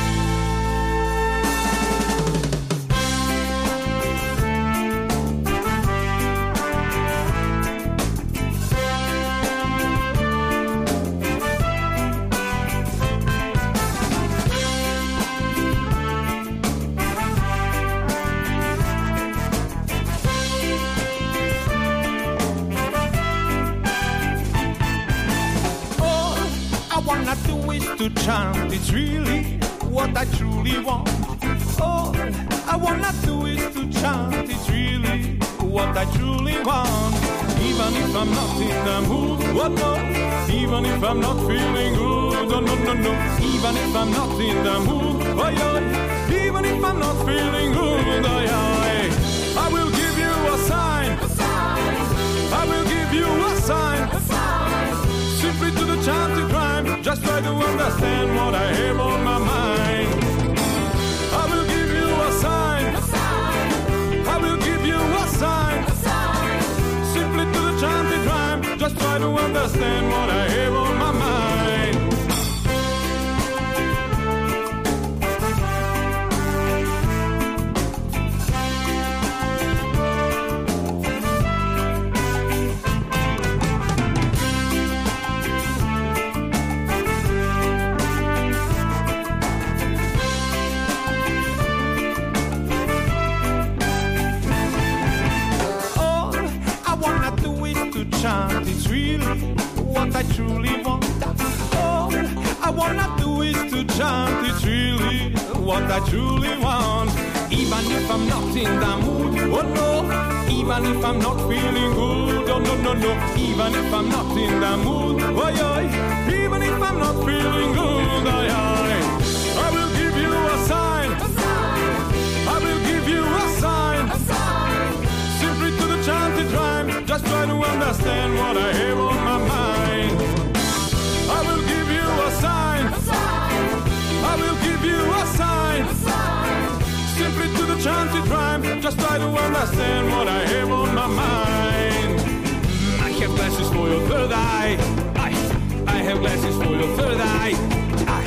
No no. Even if I'm not in the mood, oh yeah. Even if I'm not feeling good, oh yeah. I will give you a sign. I will give you a sign. Simply to the chanted crime. Just try to understand what I have on my mind. I will give you a sign. I will give you a sign. Simply to the chanted crime. Just try to understand what I have on my mind. Wanna do is to chant. It's really what I truly want. Even if I'm not in the mood, oh no. Even if I'm not feeling good, oh no no no. Even if I'm not in the mood, oh yeah. Even if I'm not feeling good, oh yeah. I will give you a sign. I will give you a sign. Simply to the chanted rhyme, just try to understand what I have I will give you a sign. Simply to the chanted rhyme, just try to understand what I have on my mind. I have glasses for your third eye. I, I have glasses for your third eye. I,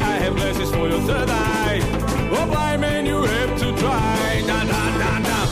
I have glasses for your third eye. Oh, blind man, you have to try. Da, da, da, da.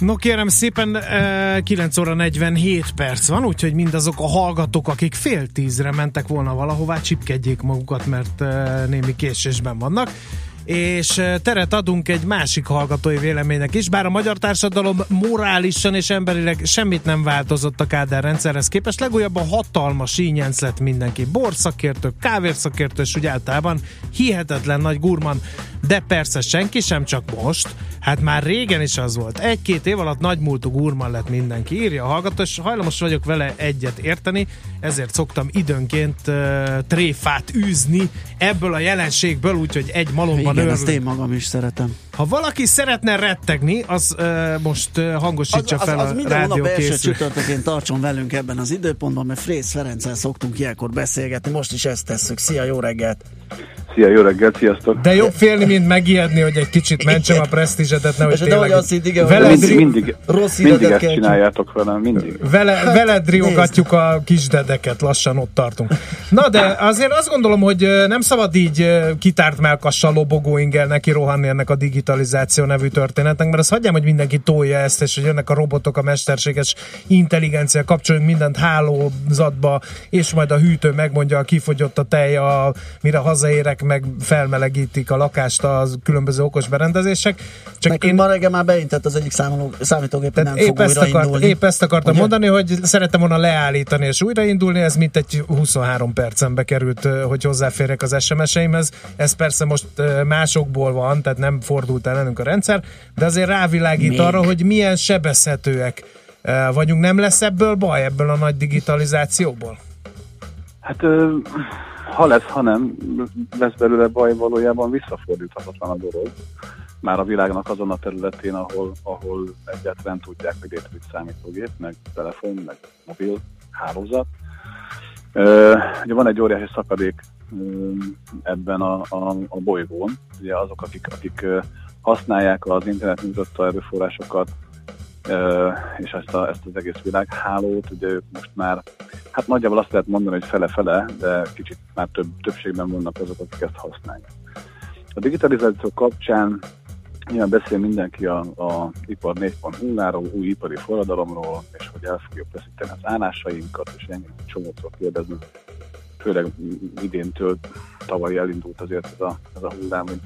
No kérem szépen, eh, 9 óra 47 perc van, úgyhogy mindazok a hallgatók, akik fél tízre mentek volna valahová, csipkedjék magukat, mert eh, némi késésben vannak. És eh, teret adunk egy másik hallgatói véleménynek is, bár a magyar társadalom morálisan és emberileg semmit nem változott a Kádár rendszerhez képest, legújabban hatalmas ínyenc lett mindenki, borszakértő, kávérszakértő, és úgy általában hihetetlen nagy gurman, de persze senki sem csak most, hát már régen is az volt. Egy-két év alatt nagymúltú gurman lett mindenki, írja a hallgató, és hajlamos vagyok vele egyet érteni, ezért szoktam időnként uh, tréfát űzni ebből a jelenségből, úgyhogy egy malomban Igen, ezt én magam is szeretem. Ha valaki szeretne rettegni, az uh, most uh, hangosítsa az, fel az, az a minden hónap rádió első csütörtökén tartson velünk ebben az időpontban, mert Frész Ferenccel szoktunk ilyenkor beszélgetni, most is ezt tesszük. Szia, jó reggelt! Szia, jó reggelt, sziasztok! De jobb félni, mint megijedni, hogy egy kicsit mentsem a presztízsedet, nehogy És de hogy tényleg azt hitt, igen, veled, mindig, mindig, rossz mindig ezt kell csináljátok velem, mindig. vele, veled riogatjuk a kisdedeket, lassan ott tartunk. Na de azért azt gondolom, hogy nem szabad így kitárt melkassal lobogó ingel neki rohanni ennek a digitalizáció nevű történetnek, mert azt hagyjam, hogy mindenki tolja ezt, és hogy jönnek a robotok, a mesterséges intelligencia, kapcsoljunk mindent hálózatba, és majd a hűtő megmondja, kifogyott a tej, a, mire hazaérek, meg felmelegítik a lakást a különböző okos berendezések. Csak Nekünk én... ma reggel már beintett az egyik számoló, számítógép, nem épp fog ezt, akart, épp ezt akartam Ugye? mondani, hogy szerettem volna leállítani és újraindulni, ez mint egy 23 percembe került, hogy hozzáférjek az SMS-eimhez. Ez persze most másokból van, tehát nem fordult ellenünk a rendszer, de azért rávilágít Még. arra, hogy milyen sebezhetőek vagyunk. Nem lesz ebből baj, ebből a nagy digitalizációból? Hát ö, ha lesz, ha nem, lesz belőle baj, valójában visszafordíthatatlan a dolog. Már a világnak azon a területén, ahol, ahol egyáltalán tudják, hogy létezik számítógép, meg telefon, meg mobil hálózat. Ugye van egy óriási szakadék ebben a, a, a bolygón. Ugye azok, akik, akik használják az internet nyújtotta erőforrásokat, és ezt, a, ezt az egész világhálót, ugye ők most már, hát nagyjából azt lehet mondani, hogy fele-fele, de kicsit már több, többségben vannak azok, akik ezt használják. A digitalizáció kapcsán nyilván beszél mindenki a, a ipar 4.0-ról, új ipari forradalomról, és hogy el fogjuk veszíteni az állásainkat, és engem csomótól kérdezni, főleg idéntől tavaly elindult azért ez a, ez a hullám, hogy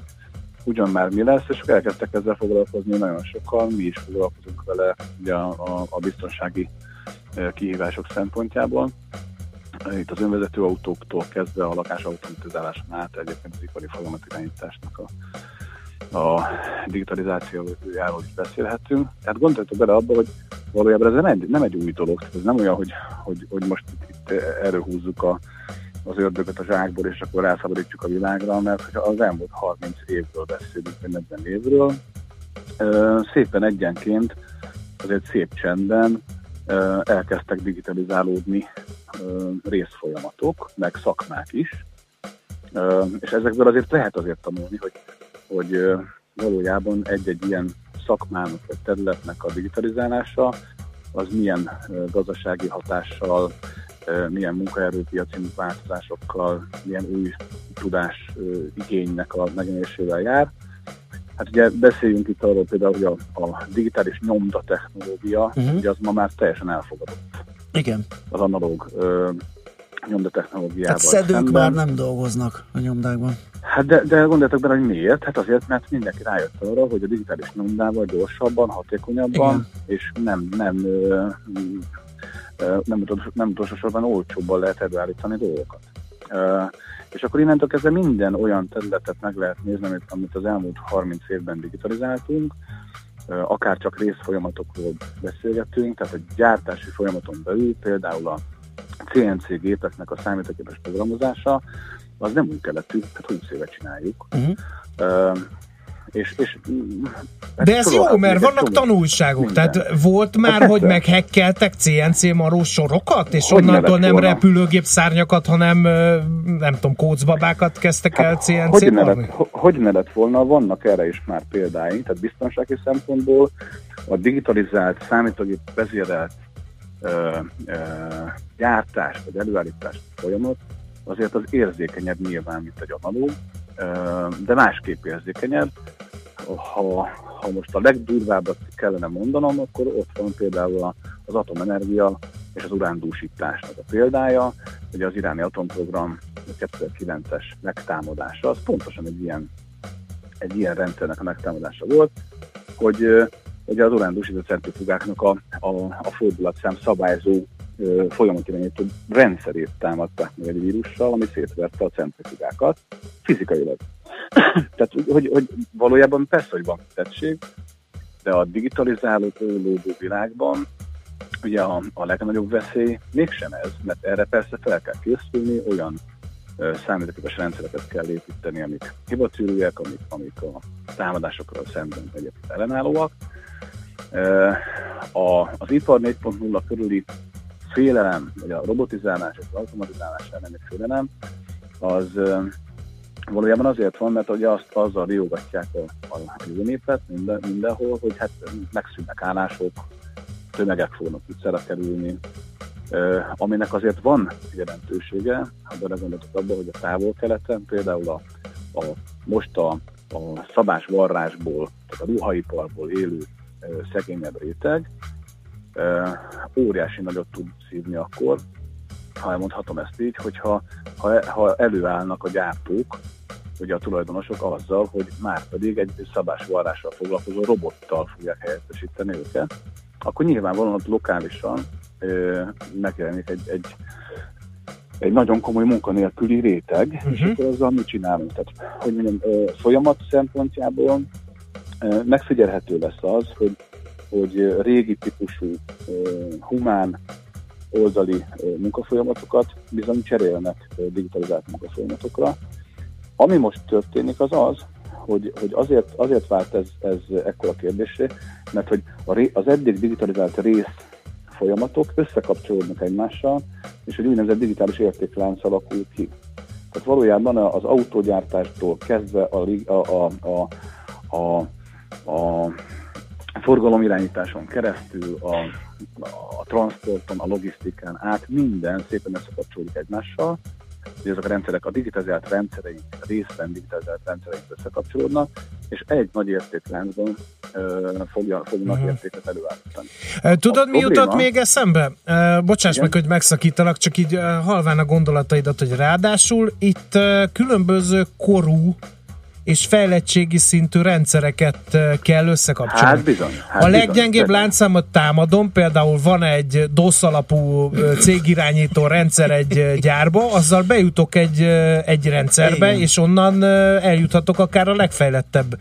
ugyan már mi lesz, és elkezdtek ezzel foglalkozni nagyon sokan, mi is foglalkozunk vele ugye a, a, a biztonsági kihívások szempontjából. Itt az önvezető autóktól kezdve a lakás automatizáláson át egyébként az ipari folyamatirányításnak a, a digitalizációjáról is beszélhetünk. Tehát gondoljatok bele abba, hogy valójában ez nem egy, nem egy új dolog, ez nem olyan, hogy, hogy, hogy most itt erről húzzuk a, az ördögöt a zsákból, és akkor elszabadítjuk a világra, mert hogyha az elmúlt 30 évről beszélünk, vagy 40 évről, szépen egyenként, azért szép csendben elkezdtek digitalizálódni részfolyamatok, meg szakmák is, és ezekből azért lehet azért tanulni, hogy, hogy valójában egy-egy ilyen szakmának vagy területnek a digitalizálása az milyen gazdasági hatással, milyen munkaerőpiaci változásokkal, milyen új tudás igénynek a megjelenésével jár. Hát ugye beszéljünk itt arról például, hogy a, a digitális nyomda technológia, uh-huh. ugye az ma már teljesen elfogadott. Igen. Az analóg ö, nyomda technológiával. Tehát szedők szemben. már nem dolgoznak a nyomdákban. Hát de, de gondoljatok bele, hogy miért? Hát azért, mert mindenki rájött arra, hogy a digitális nyomdával gyorsabban, hatékonyabban, Igen. és nem, nem, nem, utolsó, nem utolsó sorban olcsóbban lehet előállítani dolgokat. És akkor innentől kezdve minden olyan területet meg lehet nézni, amit, amit az elmúlt 30 évben digitalizáltunk, akár csak részfolyamatokról beszélgetünk, tehát a gyártási folyamaton belül például a CNC gépeknek a számítógépes programozása, az nem új keletű, tehát 20 éve csináljuk. Uh-huh. És, és, De ez jó, mert vannak tanulságok. Minden. Tehát volt már, hát hogy meghekkeltek CNC maró sorokat, és hogy onnantól nem volna? repülőgép szárnyakat, hanem nem tudom, kócbabákat kezdtek hát, el CNC hogy ne, lett, hogy ne lett volna, vannak erre is már példáink, tehát biztonsági szempontból a digitalizált, számítógép vezérelt ö, ö, gyártás vagy előállítás folyamat azért az érzékenyebb nyilván, mint egy analóg, de másképp érzékenyebb. Ha, ha most a legdurvábbat kellene mondanom, akkor ott van például az atomenergia és az urándúsításnak a példája. Ugye az iráni atomprogram 2009-es megtámadása, az pontosan egy ilyen, egy ilyen rendszernek a megtámadása volt, hogy ugye az urándúsító centrifugáknak a, a, a fordulatszám szabályzó folyamatirányító rendszerét támadták meg egy vírussal, ami szétverte a centrifugákat fizikailag. *laughs* Tehát, hogy, hogy valójában persze, hogy van tettség, de a digitalizálódó világban ugye a, a legnagyobb veszély mégsem ez, mert erre persze fel kell készülni, olyan számítógépes rendszereket kell építeni, amik hibatűrűek, amik, amik a támadásokra szemben egyébként ellenállóak. A, az ipar 4.0 körüli félelem, vagy a robotizálás, az automatizálás elleni félelem, az valójában azért van, mert ugye azt azzal riogatják a, a népet minden, mindenhol, hogy hát megszűnnek állások, tömegek fognak utcára kerülni, aminek azért van jelentősége, ha belegondoltok abba, hogy a távol-keleten például a, a most a, a szabás varrásból, tehát a ruhaiparból élő szegényebb réteg, óriási nagyot tud szívni akkor, ha elmondhatom ezt így, hogyha ha, ha előállnak a gyártók, ugye a tulajdonosok azzal, hogy már pedig egy szabásvarrással foglalkozó robottal fogják helyettesíteni őket, akkor nyilvánvalóan ott lokálisan ö, megjelenik egy, egy, egy nagyon komoly munkanélküli réteg, uh-huh. és mhm. akkor azzal mit csinálunk? Tehát, hogy mondjam, ö, folyamat szempontjából ö, megfigyelhető lesz az, hogy hogy régi típusú humán oldali munkafolyamatokat bizony cserélnek digitalizált munkafolyamatokra. Ami most történik az az, hogy, hogy azért, azért vált ez, ez ekkora kérdésé, mert hogy az eddig digitalizált rész folyamatok összekapcsolódnak egymással, és egy úgynevezett digitális értéklánc alakul ki. Tehát valójában az autógyártástól kezdve a, a, a, a, a, a forgalomirányításon keresztül, a, a transporton, a logisztikán át minden szépen összekapcsolódik egymással, hogy ezek a rendszerek, a digitalizált rendszereink, részben digitalizált rendszereink összekapcsolódnak, és egy nagy értékláncban fogja, fognak uh-huh. értéket előállítani. Tudod, a mi probléma... jutott még eszembe? Bocsáss meg, hogy megszakítalak, csak így halván a gondolataidat, hogy ráadásul itt különböző korú és fejlettségi szintű rendszereket kell összekapcsolni. Hát bizony. Hát a leggyengébb láncszámot támadom, például van egy DOS alapú cégirányító rendszer egy gyárba, azzal bejutok egy, egy rendszerbe, Igen. és onnan eljuthatok akár a legfejlettebb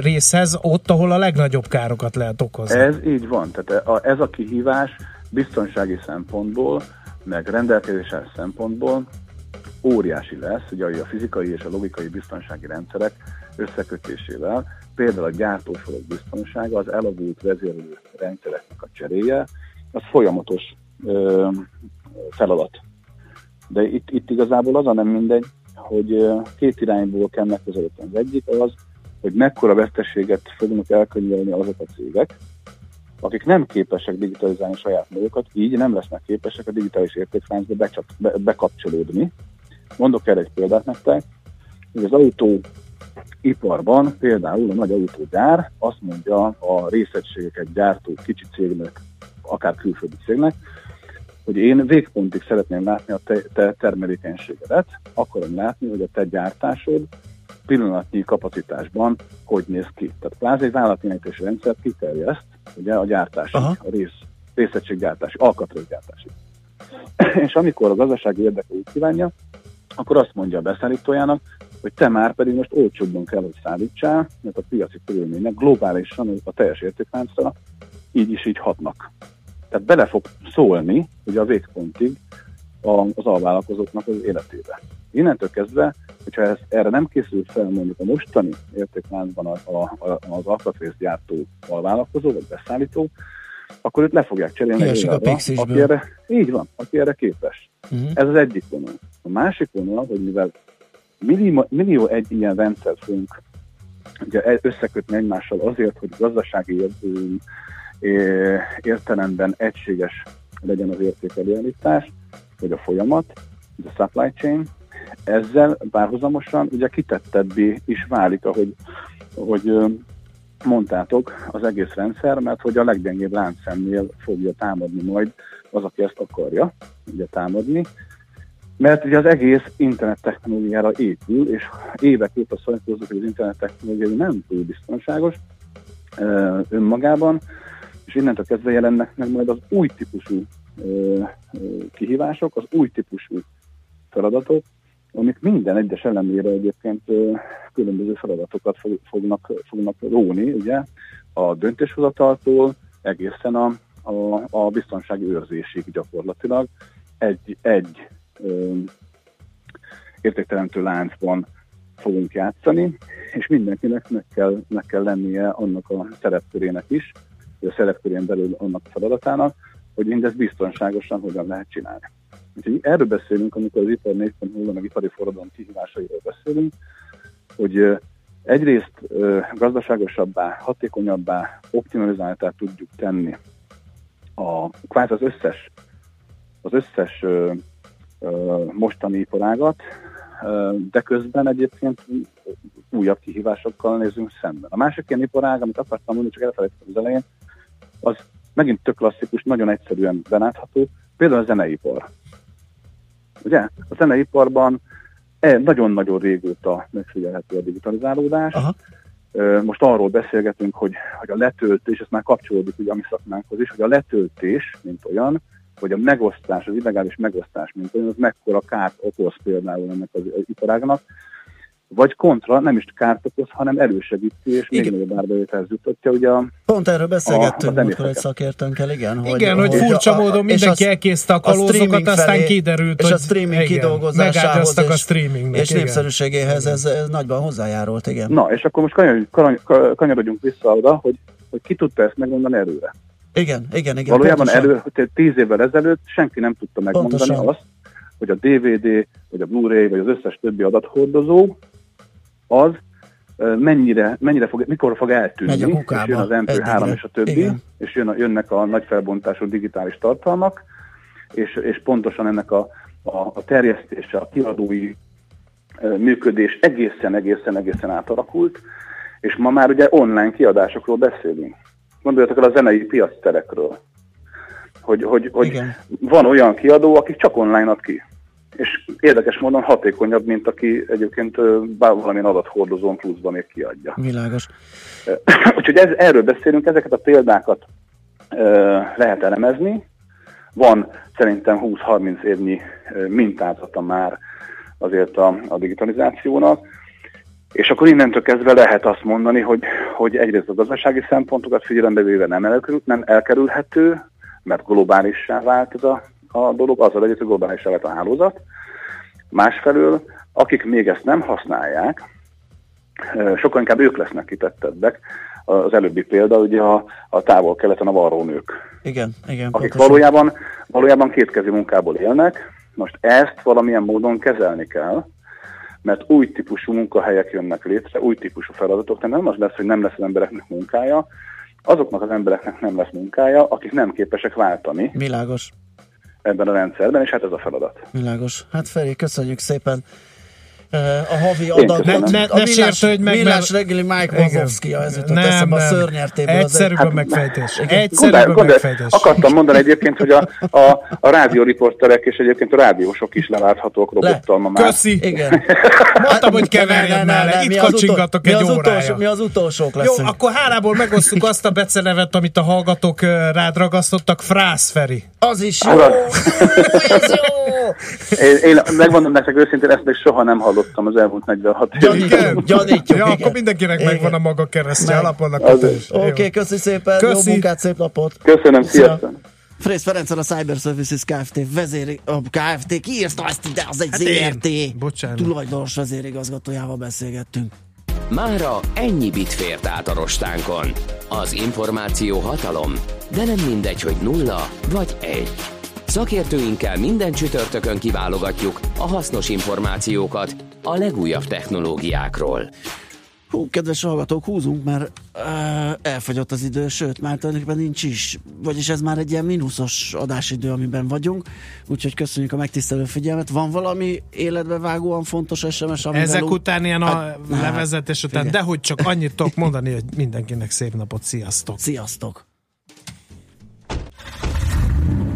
részhez, ott, ahol a legnagyobb károkat lehet okozni. Ez így van, tehát ez a kihívás biztonsági szempontból, meg rendelkezéses szempontból óriási lesz, ugye a fizikai és a logikai biztonsági rendszerek összekötésével, például a gyártósorok biztonsága, az elavult vezérlő rendszereknek a cseréje, az folyamatos ö, feladat. De itt, itt igazából az a nem mindegy, hogy két irányból kell megközelíteni. Az egyik az, hogy mekkora veszteséget fognak elkönyvelni azok a cégek, akik nem képesek digitalizálni saját magukat, így nem lesznek képesek a digitális értékláncba be, bekapcsolódni, Mondok erre egy példát nektek, hogy az autóiparban például a nagy autógyár azt mondja a részegységeket gyártó kicsi cégnek, akár külföldi cégnek, hogy én végpontig szeretném látni a te, te termelékenységedet, akarom látni, hogy a te gyártásod pillanatnyi kapacitásban hogy néz ki. Tehát kvázi egy vállalatirányítási rendszer kiterjeszt ugye, a gyártási, Aha. a rész, részegységgyártási, alkatrészgyártási. *clears throat* És amikor a gazdasági érdeke úgy kívánja, akkor azt mondja a beszállítójának, hogy te már pedig most olcsóbban kell, hogy szállítsál, mert a piaci körülmények globálisan a teljes értékláncra így is így hatnak. Tehát bele fog szólni ugye a végpontig az alvállalkozóknak az életébe. Innentől kezdve, hogyha ez, erre nem készül fel mondjuk a mostani értékláncban a, a, a, az alkatrészgyártó alvállalkozó vagy beszállító, akkor őt le fogják cserélni egy aki erre, így van, aki erre képes. Uh-huh. Ez az egyik vonal. A másik vonal, hogy mivel millió, millió egy ilyen rendszer fogunk ugye e- összekötni egymással azért, hogy gazdasági értelemben egységes legyen az értékelőállítás, vagy a folyamat, a supply chain, ezzel párhuzamosan ugye kitettebbé is válik, ahogy, ahogy mondtátok, az egész rendszer, mert hogy a leggyengébb láncszemnél fogja támadni majd az, aki ezt akarja ugye támadni, mert ugye az egész internet technológiára épül, és évek óta szajtózunk, hogy az internet technológia nem túl biztonságos önmagában, és innentől kezdve jelennek meg majd az új típusú kihívások, az új típusú feladatok, amik minden egyes elemére egyébként különböző feladatokat fognak, fognak róni, ugye, a döntéshozataltól egészen a, a, a biztonsági őrzésig gyakorlatilag. Egy, egy ö, értékteremtő láncban fogunk játszani, és mindenkinek meg kell, meg kell lennie annak a szerepkörének is, a szerepkörén belül annak a feladatának, hogy mindezt biztonságosan hogyan lehet csinálni. Úgyhogy erről beszélünk, amikor az ipar 4.0 meg ipari forradalom kihívásairól beszélünk, hogy egyrészt gazdaságosabbá, hatékonyabbá, optimalizáltá tudjuk tenni a, kvázi az összes, az összes mostani iparágat, de közben egyébként újabb kihívásokkal nézünk szemben. A másik ilyen iparág, amit akartam mondani, csak elfelejtettem az elején, az megint tök klasszikus, nagyon egyszerűen belátható, például a zeneipar. Ugye? A zeneiparban e, nagyon-nagyon régóta megfigyelhető a digitalizálódás. Aha. Most arról beszélgetünk, hogy, hogy a letöltés, ez már kapcsolódik ugye a mi szakmánkhoz is, hogy a letöltés, mint olyan, vagy a megosztás, az illegális megosztás, mint olyan, az mekkora kárt okoz például ennek az iparágnak. vagy kontra nem is kárt okoz, hanem elősegíti, és még nagyobb árbevételhez jutatja. Ugye a, Pont erről beszélgettünk a, múltkor egy szakértőnkkel, igen. Igen, hogy, hogy furcsa a, módon mindenki elkészte a kalózokat, a aztán kiderült, és hogy a streaming igen, kidolgozásához a streamingnek, és igen. népszerűségéhez ez, ez nagyban hozzájárult, igen. Na, és akkor most kanyarodjunk, kanyarodjunk vissza oda, hogy, hogy ki tudta ezt megmondani előre. Igen, igen, igen. Valójában elő, tíz évvel ezelőtt senki nem tudta megmondani pontosan. azt, hogy a DVD, vagy a Blu-ray, vagy az összes többi adathordozó az mennyire, mennyire fog, mikor fog eltűnni, a és jön az MP3 egyre. és a többi, Igen. és jön, jönnek a nagy felbontású digitális tartalmak, és, és pontosan ennek a, a, a terjesztése, a kiadói működés egészen, egészen, egészen átalakult, és ma már ugye online kiadásokról beszélünk. Gondoljatok el a zenei piacterekről, hogy, hogy, hogy van olyan kiadó, aki csak online ad ki. És érdekes módon hatékonyabb, mint aki egyébként valamilyen adathordozón pluszban még kiadja. Világos. *clears throat* Úgyhogy ez, erről beszélünk, ezeket a példákat lehet elemezni. Van szerintem 20-30 évnyi mintázata már azért a, a digitalizációnak, és akkor innentől kezdve lehet azt mondani, hogy, hogy egyrészt a gazdasági szempontokat figyelembe véve nem, elkerül, nem elkerülhető, mert globálissá vált ez a, a dolog, azzal együtt, hogy globálissá vált a hálózat. Másfelől, akik még ezt nem használják, sokkal inkább ők lesznek kitettebbek. Az előbbi példa ugye a, a távol-keleten a varrónők. Igen, igen. Akik valójában, valójában kétkezi munkából élnek, most ezt valamilyen módon kezelni kell, mert új típusú munkahelyek jönnek létre, új típusú feladatok, tehát nem az lesz, hogy nem lesz az embereknek munkája, azoknak az embereknek nem lesz munkája, akik nem képesek váltani. Világos. Ebben a rendszerben, és hát ez a feladat. Világos. Hát Feri, köszönjük szépen a havi adag. Ne, ne, a ne sértődj meg, Millás reggeli Mike Wazowski, ez jutott nem, eszembe a nem. szörnyertéből. Egyszerűbb az a megfejtés. Igen. Egyszerűbb a megfejtés. akartam mondani egyébként, hogy a, a, a rádióriporterek és egyébként a rádiósok is leválthatók robottal ma már. Köszi. Igen. Mondtam, hogy keverjen mellé. Itt kacsingatok egy mi az órája. Utolsó, mi az utolsók Jó, leszünk. akkor hárából megosztjuk azt a becenevet, amit a hallgatók rád ragasztottak. Frász Feri. Az is jó. Azaz. *laughs* Ez jó. Én, én megmondom nektek őszintén, ezt még soha nem hallottam az elmúlt 46 évig. Gyanítjuk, gyanítjuk. Ja, igen. akkor mindenkinek Igen. megvan a maga keresztje is. Oké, okay, köszi szépen, Köszi. jó munkát, szép napot. Köszönöm, Szia. sziasztok! Frész Ferenc a Cyber Services Kft. vezéri, a Kft. kiírta ezt ide, az egy Hát én. ZRT Bocsánat. tulajdonos vezérigazgatójával beszélgettünk. Mára ennyi bit fért át a rostánkon. Az információ hatalom, de nem mindegy, hogy nulla vagy egy. Szakértőinkkel minden csütörtökön kiválogatjuk a hasznos információkat a legújabb technológiákról. Hú, kedves hallgatók, húzunk, mert uh, elfogyott az idő, sőt, már tulajdonképpen nincs is. Vagyis ez már egy ilyen mínuszos adásidő, amiben vagyunk. Úgyhogy köszönjük a megtisztelő figyelmet. Van valami életbe vágóan fontos SMS, amivel Ezek ú- után ilyen a Hát, ne, levezetés után, figyelj. de hogy csak annyit tudok mondani, hogy mindenkinek szép napot, sziasztok! Sziasztok!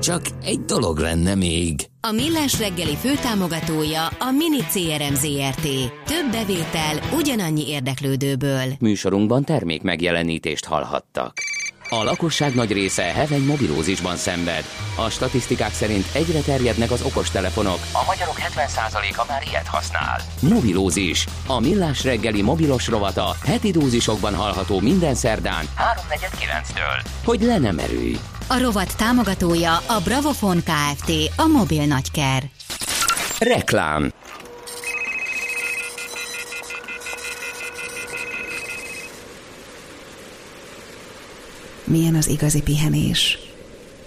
Csak egy dolog lenne még. A Millás reggeli főtámogatója a Mini CRM Zrt. Több bevétel ugyanannyi érdeklődőből. Műsorunkban termék megjelenítést hallhattak. A lakosság nagy része heveny mobilózisban szenved. A statisztikák szerint egyre terjednek az okostelefonok. A magyarok 70%-a már ilyet használ. Mobilózis. A millás reggeli mobilos rovata heti dózisokban hallható minden szerdán 3.49-től. Hogy le nem erőj. A rovat támogatója a Bravofon Kft. A mobil nagyker. Reklám. Milyen az igazi pihenés?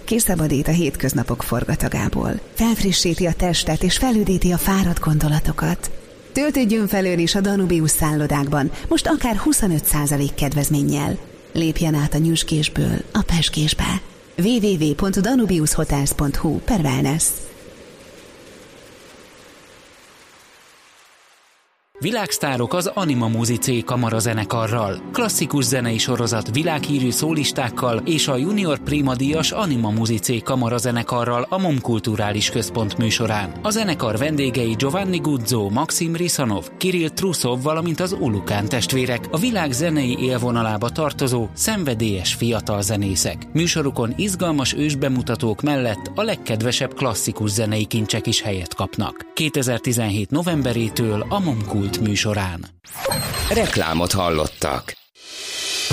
Kiszabadít a hétköznapok forgatagából, felfrissíti a testet és felüdíti a fáradt gondolatokat. Töltődjön fel ön is a Danubius szállodákban, most akár 25% kedvezménnyel. Lépjen át a nyüskésből a peskésbe. www.danubiushotels.hu per wellness. Világsztárok az Anima Muzicé Kamara zenekarral, klasszikus zenei sorozat világhírű szólistákkal és a Junior Prima díjas Anima Muzicé Kamara zenekarral a MOM Kulturális Központ műsorán. A zenekar vendégei Giovanni Guzzo, Maxim Risanov, Kirill Trusov, valamint az Ulukán testvérek, a világ zenei élvonalába tartozó, szenvedélyes fiatal zenészek. Műsorukon izgalmas ősbemutatók mellett a legkedvesebb klasszikus zenei kincsek is helyet kapnak. 2017 novemberétől a MOM Kult műsorán. Reklámot hallottak.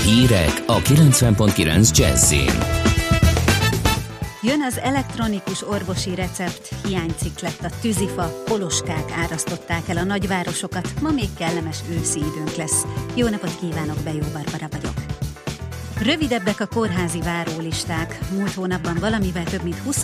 Hírek a 90.9 Jazzin. Jön az elektronikus orvosi recept, hiánycikk lett a tűzifa, poloskák árasztották el a nagyvárosokat, ma még kellemes őszi időnk lesz. Jó napot kívánok, Bejó Barbara vagyok. Rövidebbek a kórházi várólisták. Múlt hónapban valamivel több mint 20